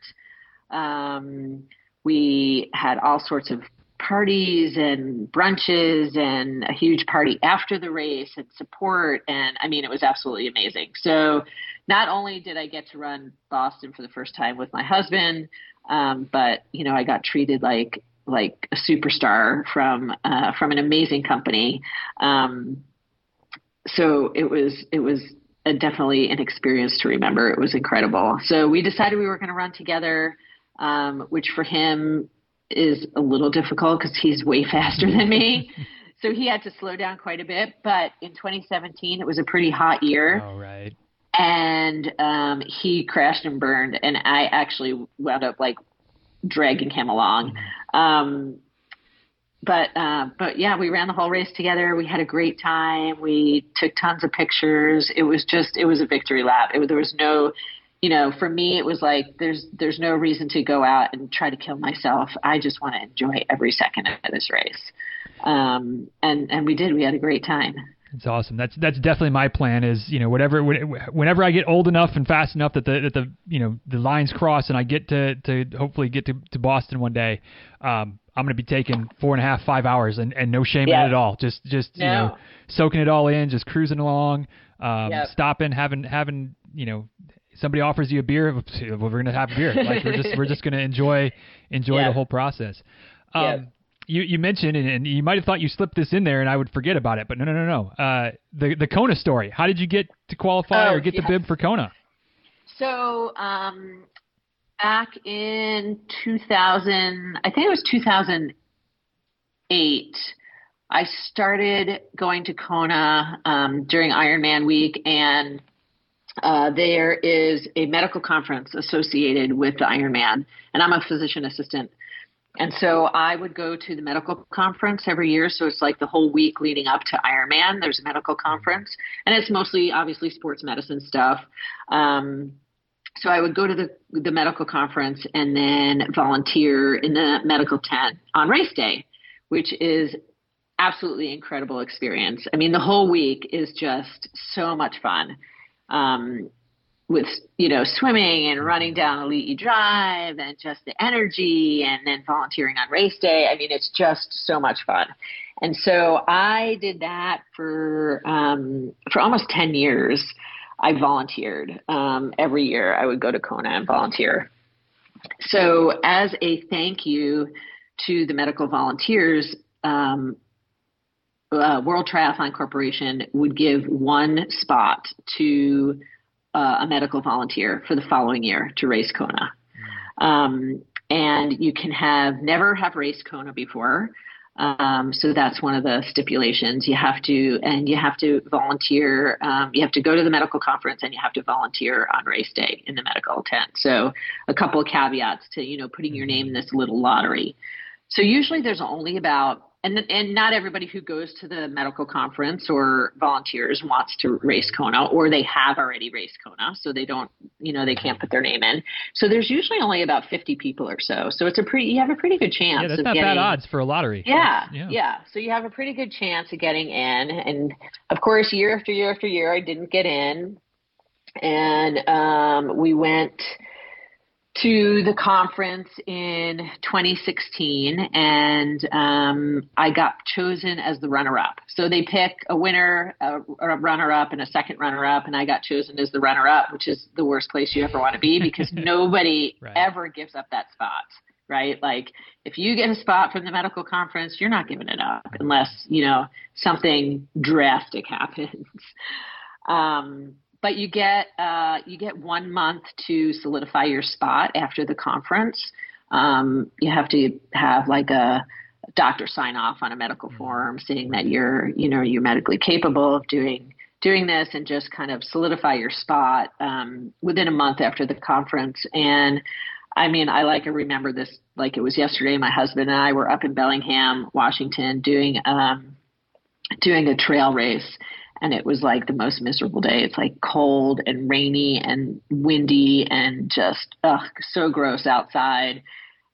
Um, we had all sorts of parties and brunches and a huge party after the race and support. And i mean it was absolutely amazing. So not only did I get to run Boston for the first time with my husband, um, but you know I got treated like like a superstar from uh, from an amazing company. Um, so it was it was definitely an experience to remember. It was incredible. So we decided we were going to run together, um, which for him is a little difficult because he's way faster than me. so he had to slow down quite a bit. But in 2017, it was a pretty hot year. All right and um, he crashed and burned, and I actually wound up like dragging him along. Um, but uh, but yeah, we ran the whole race together. We had a great time. We took tons of pictures. It was just it was a victory lap. It, there was no, you know, for me it was like there's there's no reason to go out and try to kill myself. I just want to enjoy every second of this race. Um, and and we did. We had a great time. It's awesome. That's that's definitely my plan. Is you know whatever whenever I get old enough and fast enough that the that the you know the lines cross and I get to to hopefully get to, to Boston one day, um, I'm going to be taking four and a half five hours and, and no shame yeah. in it at all. Just just no. you know soaking it all in, just cruising along, um, yep. stopping, having having you know somebody offers you a beer, we're going to have a beer. Like we're just we're just going to enjoy enjoy yeah. the whole process. Um, yep you, you mentioned, and, and, you might have thought you slipped this in there, and I would forget about it, but no, no, no, no. Uh, the the Kona story. How did you get to qualify oh, or get yes. the bib for Kona? So um, back in 2000, I think it was 2008. I started going to Kona um, during Ironman week, and uh, there is a medical conference associated with the Ironman, and I'm a physician assistant. And so I would go to the medical conference every year. So it's like the whole week leading up to Ironman, there's a medical conference, and it's mostly obviously sports medicine stuff. Um, so I would go to the the medical conference and then volunteer in the medical tent on race day, which is absolutely incredible experience. I mean, the whole week is just so much fun. Um, with you know swimming and running down Ali'i Drive and just the energy and then volunteering on race day. I mean, it's just so much fun. And so I did that for um, for almost ten years. I volunteered um, every year. I would go to Kona and volunteer. So as a thank you to the medical volunteers, um, uh, World Triathlon Corporation would give one spot to uh, a medical volunteer for the following year to race Kona. Um, and you can have never have raced Kona before. Um, so that's one of the stipulations. You have to, and you have to volunteer. Um, you have to go to the medical conference, and you have to volunteer on race day in the medical tent. So a couple of caveats to you know putting your name in this little lottery. So usually there's only about and and not everybody who goes to the medical conference or volunteers wants to race Kona, or they have already raced Kona, so they don't, you know, they can't put their name in. So there's usually only about 50 people or so. So it's a pretty, you have a pretty good chance. Yeah, that's of not getting, bad odds for a lottery. Yeah, yeah, yeah. So you have a pretty good chance of getting in, and of course, year after year after year, I didn't get in, and um, we went to the conference in 2016 and um, I got chosen as the runner up. So they pick a winner, a, a runner up, and a second runner up, and I got chosen as the runner up, which is the worst place you ever want to be because nobody Right. ever gives up that spot. Right? Like if you get a spot from the medical conference, you're not giving it up unless, you know, something drastic happens. Um, but you get uh, you get one month to solidify your spot after the conference. Um, you have to have like a doctor sign off on a medical form saying that you're you know you're medically capable of doing doing this and just kind of solidify your spot um, within a month after the conference and I mean, I like I remember this like it was yesterday. My husband and I were up in Bellingham, Washington, doing um, doing a trail race, and it was like the most miserable day. It's like cold and rainy and windy and just ugh, so gross outside.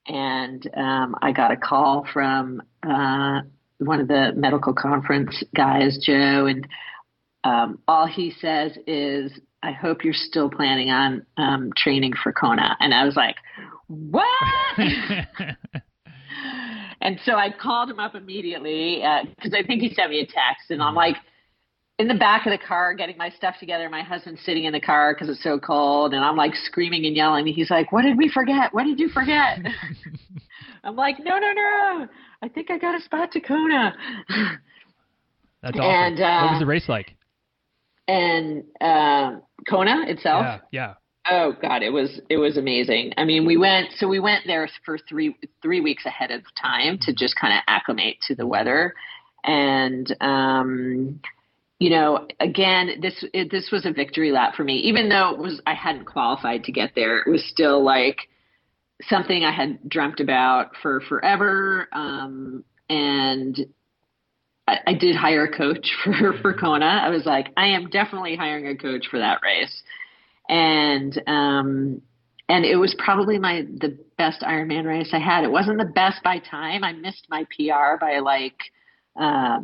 And um, I got a call from uh, one of the medical conference guys, Joe, and um, all he says is, "I hope you're still planning on um, training for Kona." And I was like, "What?" and so I called him up immediately because I think he sent me a text, and I'm like in the back of the car getting my stuff together. My husband's sitting in the car because it's so cold, and I'm like screaming and yelling. He's like, "What did we forget? What did you forget?" I'm like, "No, no, no! I think I got a spot to Kona." That's awesome. And, uh, what was the race like? and uh, Kona itself. Yeah, yeah. Oh God, it was it was amazing. I mean, we went so we went there for three three weeks ahead of time to just kind of acclimate to the weather, and um, you know, again, this it, this was a victory lap for me. Even though it was I hadn't qualified to get there, it was still like something I had dreamt about for forever. Um, and I, I did hire a coach for for Kona. I was like, I am definitely hiring a coach for that race, and um, and it was probably my the best Ironman race I had. It wasn't the best by time. I missed my PR by like uh,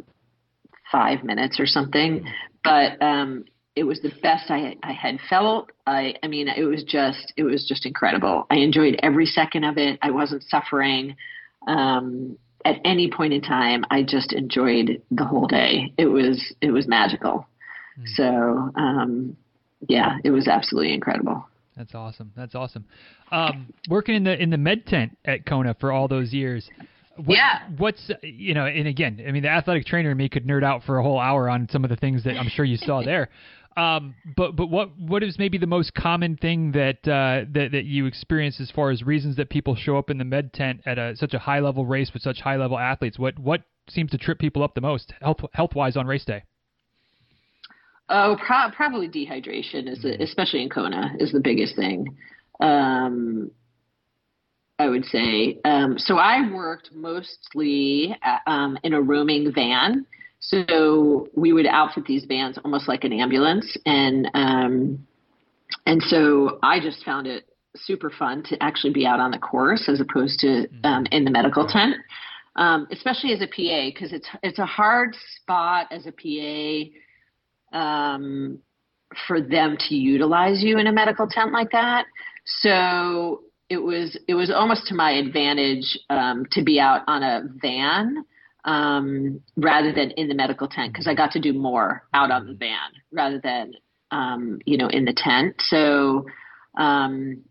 five minutes or something, but um, it was the best I I had felt. I I mean, it was just it was just incredible. I enjoyed every second of it. I wasn't suffering. Um, at any point in time, I just enjoyed the whole day. It was it was magical. So um, yeah, it was absolutely incredible. That's awesome. That's awesome. Um, working in the in the med tent at Kona for all those years. What, Yeah. What's you know, and again, I mean, the athletic trainer in me could nerd out for a whole hour on some of the things that I'm sure you saw there. Um, but but what what is maybe the most common thing that uh, that that you experience as far as reasons that people show up in the med tent at a, such a high level race with such high level athletes? What what seems to trip people up the most health health wise on race day? Oh, pro- probably dehydration is the, especially in Kona is the biggest thing. Um, I would say. Um, so I worked mostly uh um, in a roaming van. So we would outfit these vans almost like an ambulance, and um, and so I just found it super fun to actually be out on the course as opposed to um, in the medical tent, um, especially as a PA because it's it's a hard spot as a PA um, for them to utilize you in a medical tent like that. So it was it was almost to my advantage um, to be out on a van um, rather than in the medical tent because I got to do more out on the van rather than um, you know in the tent. So um,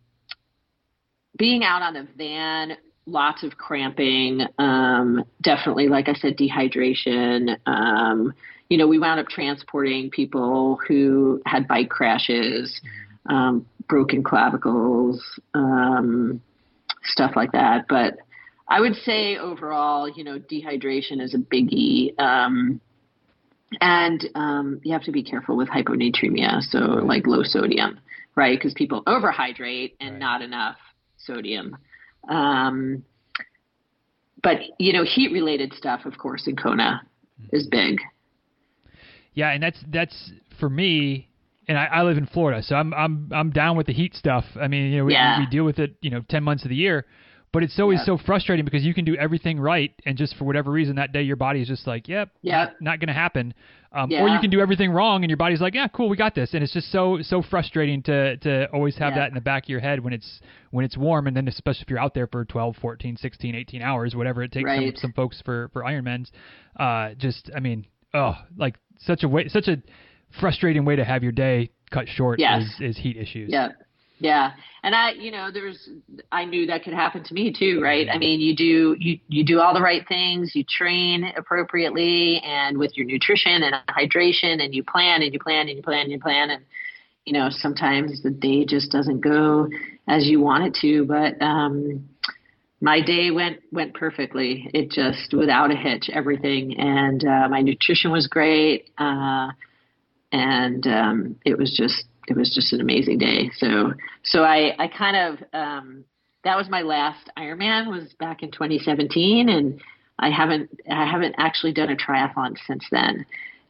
being out on the van, lots of cramping, um, definitely like I said, dehydration. Um, you know, we wound up transporting people who had bike crashes, um, broken clavicles, um, stuff like that. But I would say overall, you know, dehydration is a biggie. Um, and um, you have to be careful with hyponatremia, so like low sodium, right? Because people overhydrate and Right. not enough sodium. Um, but you know, heat related stuff, of course, in Kona is big. Yeah, and that's that's for me. And I, I live in Florida, so I'm I'm I'm down with the heat stuff. I mean, you know, we, Yeah. we deal with it, you know, ten months of the year. But it's always Yeah. so frustrating because you can do everything right, and just for whatever reason that day your body is just like, yep, Yep. not, not going to happen. Um, Or you can do everything wrong, and your body's like, yeah, cool, we got this. And it's just so so frustrating to to always have Yeah. that in the back of your head when it's when it's warm, and then especially if you're out there for 12, 14, 16, 18 hours, whatever it takes some, some folks for for Ironmans. Uh, just I mean, oh, like such a way, such a frustrating way to have your day cut short Yes. is, is heat issues. Yeah. Yeah. And I, you know, there's, I knew that could happen to me too, right? I mean, you do, you, you do all the right things, you train appropriately and with your nutrition and hydration and you plan and you plan and you plan and you plan. And, you know, sometimes the day just doesn't go as you want it to, but, um, my day went went perfectly. It just without a hitch, everything, and uh, my nutrition was great. Uh, and um, it was just it was just an amazing day. So so I I kind of um, that was my last Ironman was back in 2017, and I haven't I haven't actually done a triathlon since then.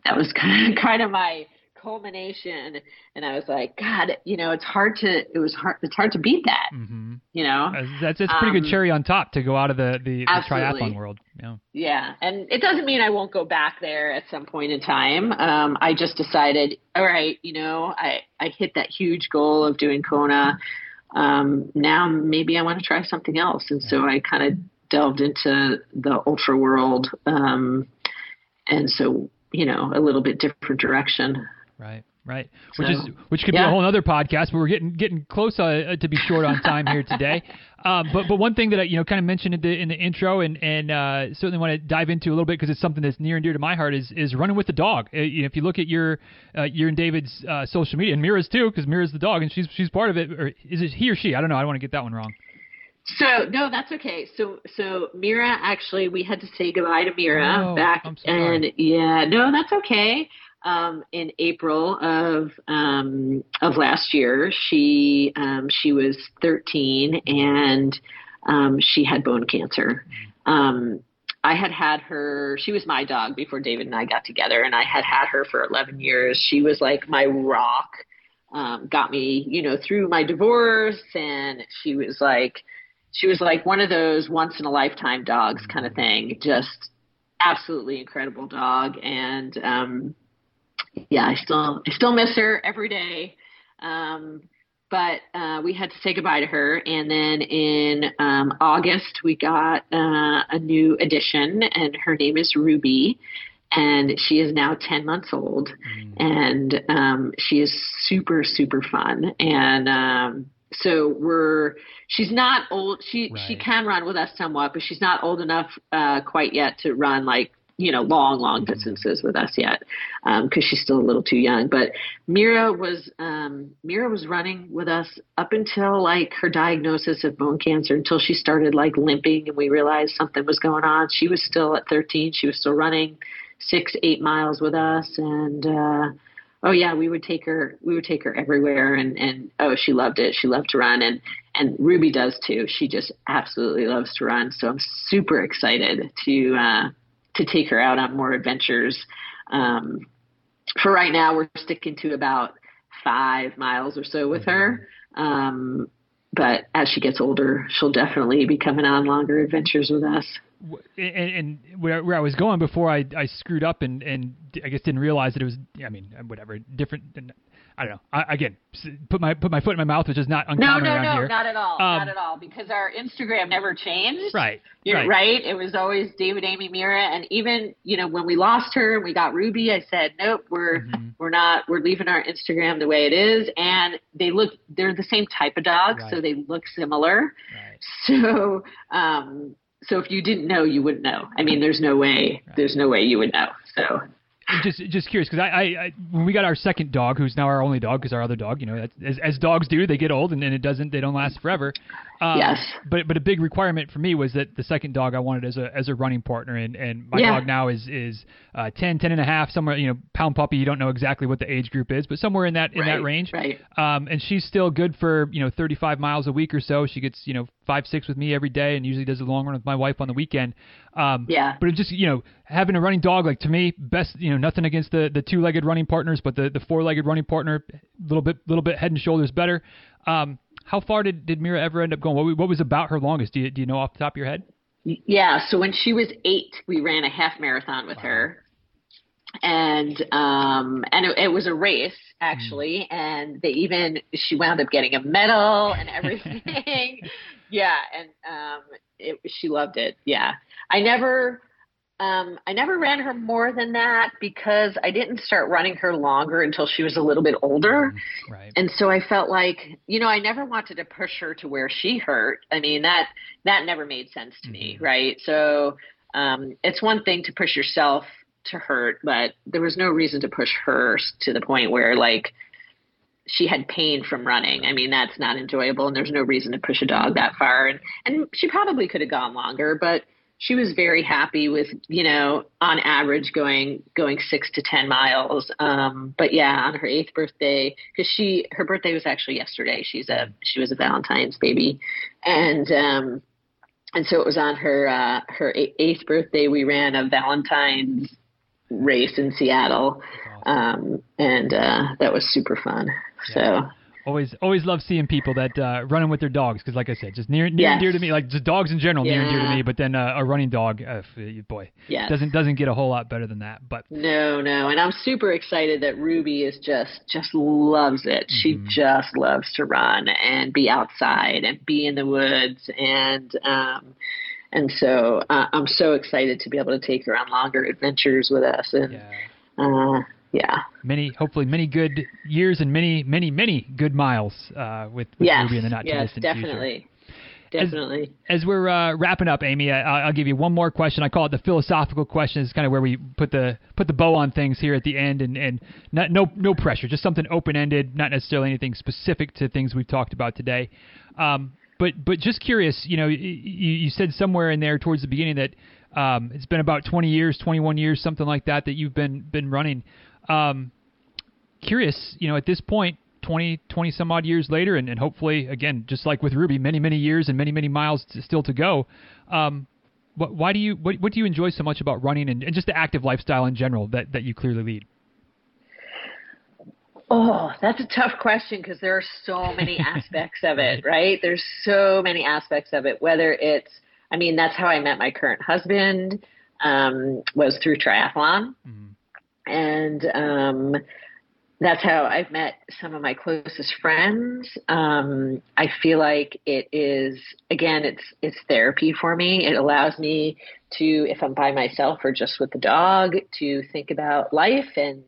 That was kind of kind of my culmination, and I was like, God, you know, it's hard to it was hard it's hard to beat that, hmm you know. That's, that's a pretty good Um, cherry on top to go out of the, the, the triathlon world. Yeah. Yeah, and it doesn't mean I won't go back there at some point in time. Um, I just decided, all right, you know, I I hit that huge goal of doing Kona. Um, now maybe I want to try something else, and so I kind of delved into the ultra world, um, and so you know, a little bit different direction. Right, right. Which So, is which could be a whole other podcast, but we're getting getting close uh, to be short on time here today. Um, but but one thing that I you know kind of mentioned in the in the intro and and uh, certainly want to dive into a little bit because it's something that's near and dear to my heart is is running with the dog. Uh, you know, if you look at your uh, your and David's uh, social media and Mira's too, because Mira's the dog and she's she's part of it. Or is it he or she? I don't know. I don't want to get that one wrong. So no, that's okay. So so Mira actually we had to say goodbye to Mira Oh, back I'm so sorry. and yeah, no, that's okay. Um, in April of um, of last year, she um, she was 13 and um, she had bone cancer. Um, I had had her. She was my dog before David and I got together, and I had had her for 11 years. She was like my rock. Um, got me, you know, through my divorce, and she was like, she was like one of those once in a lifetime dogs kind of thing. Just absolutely incredible dog, and um, yeah, I still I still miss her every day. Um, but uh, we had to say goodbye to her, and then in um, August we got uh, a new addition, and her name is Ruby, and she is now ten months old, and um, she is super super fun, and um, so we're she's not old. She she can run with us somewhat but she's not old enough uh quite yet to run like you know long long distances with us yet um because she's still a little too young. But mira was um mira was running with us up until like her diagnosis of bone cancer until she started like limping and we realized something was going on. She was still at 13 she was still running six eight miles with us. And uh oh yeah we would take her we would take her everywhere. And and oh she loved it. She loved to run. And and ruby does too. She just absolutely loves to run. So i'm super excited to uh to take her out on more adventures. Um for right now we're sticking to about five miles or so with her. Um but as she gets older she'll definitely be coming on longer adventures with us. And, and where, where I was going before I, I screwed up and, and I guess didn't realize that it was I mean whatever different than I don't know I, again put my put my foot in my mouth which is not no uncommon no around no here not at all Um, not at all because our instagram never changed right You're right. right. It was always David, Amy, Mira, and even you know when we lost her and we got Ruby, I said, nope, we're Mhm. we're not. We're leaving our Instagram the way it is, and they look. They're the same type of dog, so they look similar. right. So, um, so if you didn't know, you wouldn't know. I mean, there's no way. There's no way you would know. So, just just curious because I, I, I when we got our second dog, who's now our only dog, because our other dog, you know, as, as dogs do, they get old and then it doesn't, they don't last forever. Um, yes. But but a big requirement for me was that the second dog I wanted as a as a running partner, and and my yeah. dog now is is uh, 10, 10 and a half, somewhere you know, pound puppy. You don't know exactly what the age group is, but somewhere in that in right, that range. Right. Um, and she's still good for you know 35 miles a week or so. She gets you know five six with me every day, and usually does a long run with my wife on the weekend. Um, yeah. But it just you know having a running dog like to me best you know nothing against the the two legged running partners, but the the four legged running partner a little bit little bit head and shoulders better. Um, how far did, did Mira ever end up going? What, what was about her longest? Do you, do you know off the top of your head? Yeah, so when she was eight, we ran a half marathon with wow. her, and um, and it, it, was a race actually, mm. and they even she wound up getting a medal and everything. yeah, and um, it, she loved it. Yeah, I never um, I never ran her more than that because I didn't start running her longer until she was a little bit older. Right. And so I felt like, you know, I never wanted to push her to where she hurt. I mean, that that never made sense to mm-hmm. me, right? So um, it's one thing to push yourself to hurt, but there was no reason to push her to the point where like she had pain from running. I mean, that's not enjoyable, and there's no reason to push a dog that far. And and she probably could have gone longer, but she was very happy with you know on average going going six to ten miles um but yeah on her eighth birthday because she her birthday was actually yesterday she's a she was a valentine's baby and um and so it was on her uh her eighth birthday we ran a valentine's race in seattle um and uh that was super fun yeah. so Always, always love seeing people that uh, running with their dogs because, like I said, just near, near yes. and dear to me. Like just dogs in general, yeah. near and dear to me. But then uh, a running dog, uh, boy, yes. doesn't doesn't get a whole lot better than that. But no, no, and I'm super excited that Ruby is just just loves it. Mm-hmm. She just loves to run and be outside and be in the woods and. um and so uh, I'm so excited to be able to take her on longer adventures with us. And yeah. uh, yeah. Many, hopefully, many good years and many, many, many good miles uh, with, with yes, Ruby in the not too yes, distant definitely. future. Definitely. As, as we're uh, wrapping up, Amy, I, will give you one more question. I call it the philosophical question. It's kind of where we put the put the bow on things here at the end, and and not, no no pressure, just something open ended, not necessarily anything specific to things we've talked about today. Um, but but just curious, you know, you, you said somewhere in there towards the beginning that um, it's been about 20 years, 21 years, something like that, that you've been been running. Um, curious, you know, at this point, 20, 20 some odd years later, and, and hopefully, again, just like with Ruby, many, many years and many, many miles to, still to go. Um, what, why do you, what, what do you enjoy so much about running and, and just the active lifestyle in general that, that you clearly lead? Oh, that's a tough question because there are so many aspects of it, right? There's so many aspects of it. Whether it's, I mean, that's how I met my current husband um, was through triathlon. Mm-hmm and um, that's how I've met some of my closest friends. Um, I feel like it is again, it's it's therapy for me. It allows me to, if I'm by myself or just with the dog, to think about life and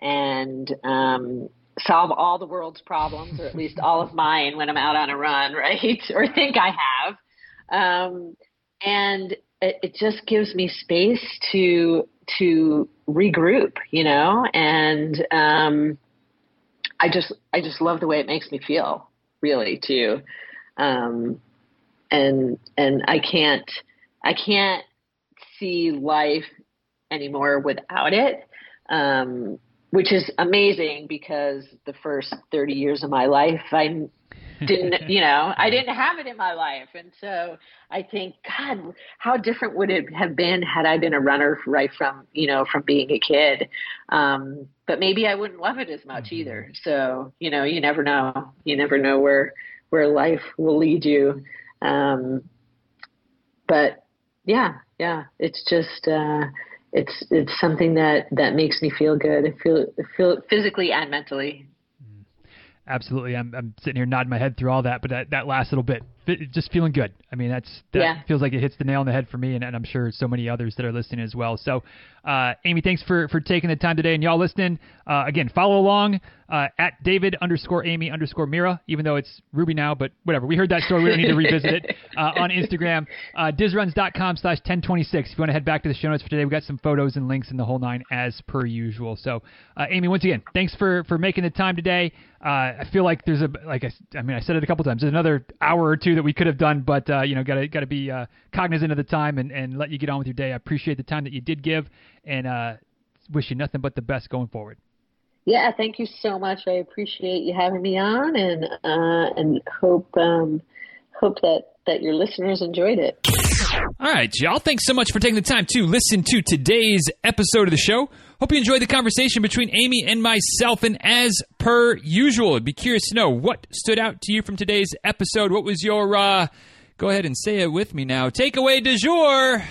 and um, solve all the world's problems, or at least all of mine, when I'm out on a run, right? or think I have. Um, and it, it just gives me space to to regroup, you know, and um, I just I just love the way it makes me feel, really, too. Um, and and I can't I can't see life anymore without it. Um, which is amazing because the first 30 years of my life I didn't you know i didn't have it in my life. And so i think god how different would it have been had i been a runner right from you know from being a kid? Um but maybe i wouldn't love it as much mm-hmm. either. So you know you never know. You never know where where life will lead you. Um but yeah yeah it's just uh it's it's something that that makes me feel good feel feel physically and mentally mm. absolutely. I'm, I'm sitting here nodding my head through all that, but that, that last little bit, just feeling good. I mean, that's that Yeah. feels like it hits the nail on the head for me, and, and I'm sure so many others that are listening as well. So, uh, Amy, thanks for for taking the time today, and y'all listening. Uh, again, follow along uh, at David underscore Amy underscore Mira, even though it's Ruby now, but whatever. We heard that story. We don't need to revisit it uh, on Instagram. Uh, dizruns.com slash 1026. If you want to head back to the show notes for today, we got some photos and links in the whole nine as per usual. So, uh, Amy, once again, thanks for for making the time today. Uh, I feel like there's a like I, I mean I said it a couple times. There's another hour or two that we could have done, but uh, you know, gotta gotta be uh, cognizant of the time and, and let you get on with your day. I appreciate the time that you did give, and uh, wish you nothing but the best going forward. Yeah, thank you so much. I appreciate you having me on, and uh, and hope um, hope that that your listeners enjoyed it. All right, y'all. Thanks so much for taking the time to listen to today's episode of the show. Hope you enjoyed the conversation between Amy and myself. And as per usual, I'd be curious to know what stood out to you from today's episode. What was your, uh, go ahead and say it with me now. Takeaway du jour.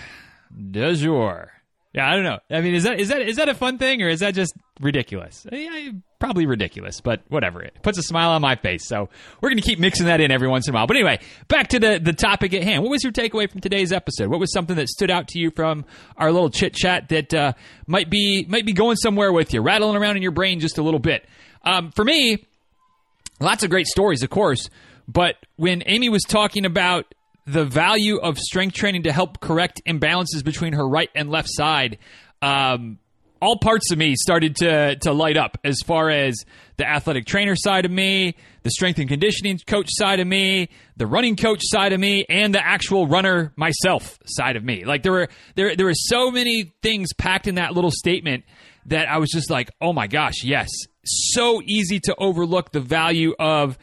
Du jour. Yeah, I don't know. I mean, is that is that is that a fun thing or is that just ridiculous? Yeah, probably ridiculous, but whatever. It puts a smile on my face. So we're going to keep mixing that in every once in a while. But anyway, back to the the topic at hand. What was your takeaway from today's episode? What was something that stood out to you from our little chit chat that uh, might be might be going somewhere with you, rattling around in your brain just a little bit? Um, for me, lots of great stories, of course. But when Amy was talking about the value of strength training to help correct imbalances between her right and left side, um, all parts of me started to to light up as far as the athletic trainer side of me, the strength and conditioning coach side of me, the running coach side of me, and the actual runner myself side of me. Like there were there there were so many things packed in that little statement that I was just like, oh my gosh, yes, so easy to overlook the value of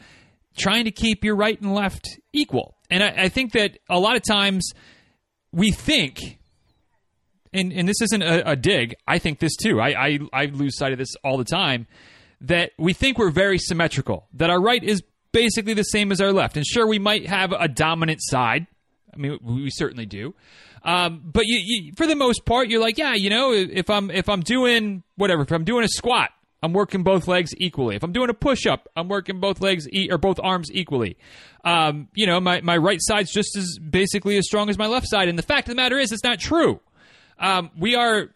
trying to keep your right and left equal. And I, I think that a lot of times we think, and, and this isn't a, a dig, I think this too. I, I, I lose sight of this all the time, that we think we're very symmetrical, that our right is basically the same as our left. And sure, we might have a dominant side. I mean, we certainly do. Um, but you, you, for the most part, you're like, yeah, you know, if I'm if I'm doing whatever, if I'm doing a squat, I'm working both legs equally. If I'm doing a push up, I'm working both legs e- or both arms equally. Um, you know, my, my right side's just as basically as strong as my left side. And the fact of the matter is, it's not true. Um, we are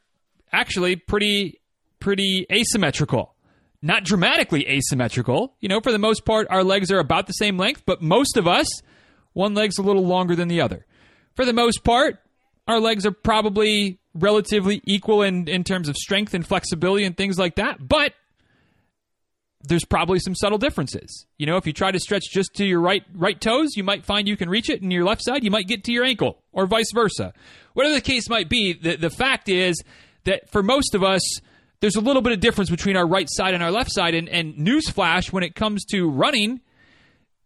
actually pretty pretty asymmetrical. Not dramatically asymmetrical. You know, for the most part, our legs are about the same length, but most of us, one leg's a little longer than the other. For the most part, our legs are probably relatively equal in, in terms of strength and flexibility and things like that, but there's probably some subtle differences. You know, if you try to stretch just to your right right toes, you might find you can reach it, and your left side, you might get to your ankle, or vice versa. Whatever the case might be, the, the fact is that for most of us, there's a little bit of difference between our right side and our left side. And, and newsflash, when it comes to running,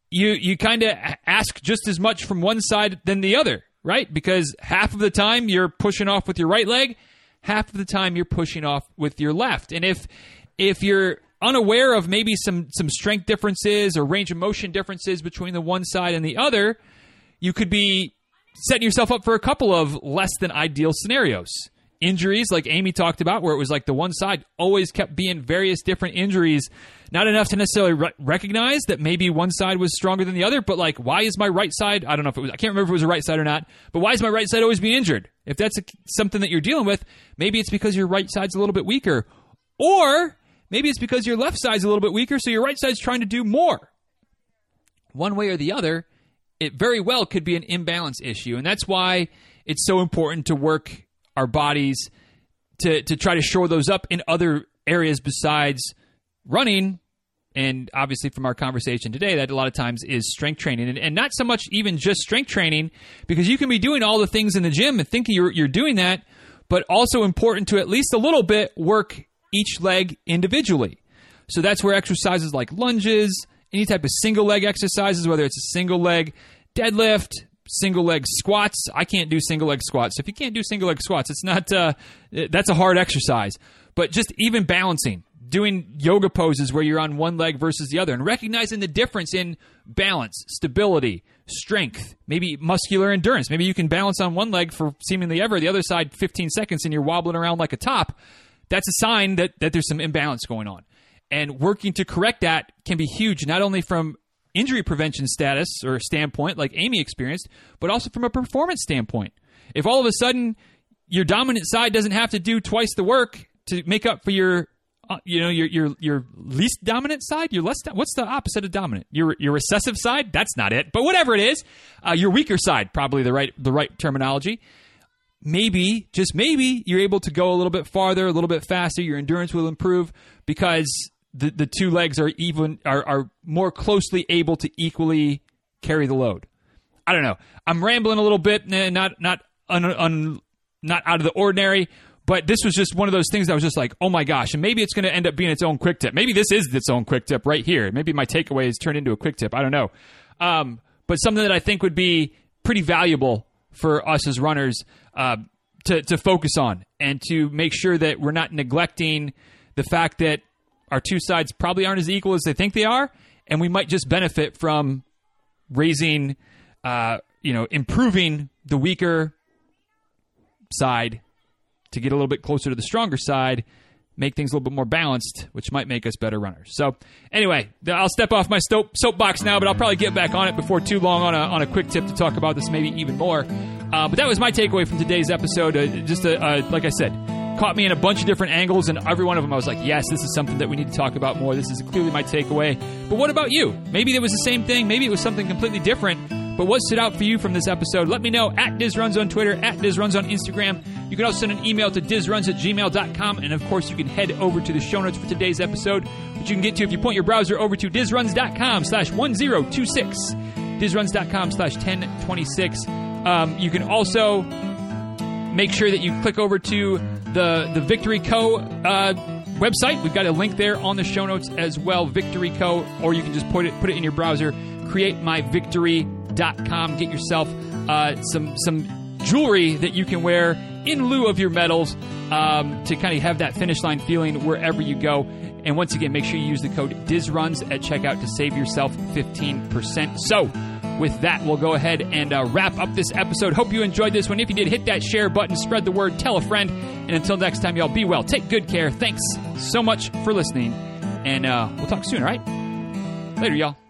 you you kind of ask just as much from one side than the other, right? Because half of the time you're pushing off with your right leg, half of the time you're pushing off with your left. And if if you're unaware of maybe some some strength differences or range of motion differences between the one side and the other, you could be setting yourself up for a couple of less than ideal scenarios. Injuries, like Amy talked about, where it was like the one side always kept being various different injuries, not enough to necessarily re- recognize that maybe one side was stronger than the other, but like, why is my right side? I don't know if it was, I can't remember if it was a right side or not, but why is my right side always being injured? If that's a, something that you're dealing with, maybe it's because your right side's a little bit weaker, or maybe it's because your left side's a little bit weaker, so your right side's trying to do more. One way or the other, it very well could be an imbalance issue. And that's why it's so important to work our bodies to, to try to shore those up in other areas besides running. And obviously, from our conversation today, that a lot of times is strength training. And, and not so much even just strength training, because you can be doing all the things in the gym and thinking you're, you're doing that, but also important to at least a little bit work each leg individually. So that's where exercises like lunges, any type of single leg exercises, whether it's a single leg deadlift, single leg squats. I can't do single leg squats. So if you can't do single leg squats, it's not uh, that's a hard exercise. But just even balancing, doing yoga poses where you're on one leg versus the other, and recognizing the difference in balance, stability, strength, maybe muscular endurance. Maybe you can balance on one leg for seemingly ever, the other side 15 seconds, and you're wobbling around like a top. That's a sign that that there's some imbalance going on. And working to correct that can be huge, not only from injury prevention status or standpoint, like Amy experienced, but also from a performance standpoint. If all of a sudden your dominant side doesn't have to do twice the work to make up for your uh, you know your your your least dominant side your less what's the opposite of dominant your your recessive side that's not it but whatever it is uh, your weaker side probably the right the right terminology maybe just maybe you're able to go a little bit farther a little bit faster your endurance will improve because the the two legs are even are are more closely able to equally carry the load i don't know i'm rambling a little bit not not un, un, not out of the ordinary but this was just one of those things that was just like, oh my gosh, and maybe it's going to end up being its own quick tip. Maybe this is its own quick tip right here. Maybe my takeaway is turned into a quick tip. I don't know. Um, but something that I think would be pretty valuable for us as runners uh, to, to focus on and to make sure that we're not neglecting the fact that our two sides probably aren't as equal as they think they are, and we might just benefit from raising, uh, you know, improving the weaker side to get a little bit closer to the stronger side, make things a little bit more balanced, which might make us better runners. So, anyway, I'll step off my soap, soapbox now, but I'll probably get back on it before too long on a, on a quick tip to talk about this maybe even more. Uh, but that was my takeaway from today's episode. Uh, just a, uh, like I said, caught me in a bunch of different angles, and every one of them I was like, yes, this is something that we need to talk about more. This is clearly my takeaway. But what about you? Maybe it was the same thing. Maybe it was something completely different. But what stood out for you from this episode? Let me know at DizRuns on Twitter, at DizRuns on Instagram. You can also send an email to DizRuns at gmail.com. And of course, you can head over to the show notes for today's episode, which you can get to if you point your browser over to DizRuns.com slash 1026. DizRuns.com slash 1026. Um, you can also make sure that you click over to the, the Victory Co. Uh, website. We've got a link there on the show notes as well, Victory Co. Or you can just put it put it in your browser, createmyvictory.com com. Get yourself uh, some some jewelry that you can wear in lieu of your medals um, to kind of have that finish line feeling wherever you go. And once again, make sure you use the code DizRuns at checkout to save yourself 15%. So, with that, we'll go ahead and uh, wrap up this episode. Hope you enjoyed this one. If you did, hit that share button, spread the word, tell a friend. And until next time, y'all be well. Take good care. Thanks so much for listening. And uh, we'll talk soon, all right? Later, y'all.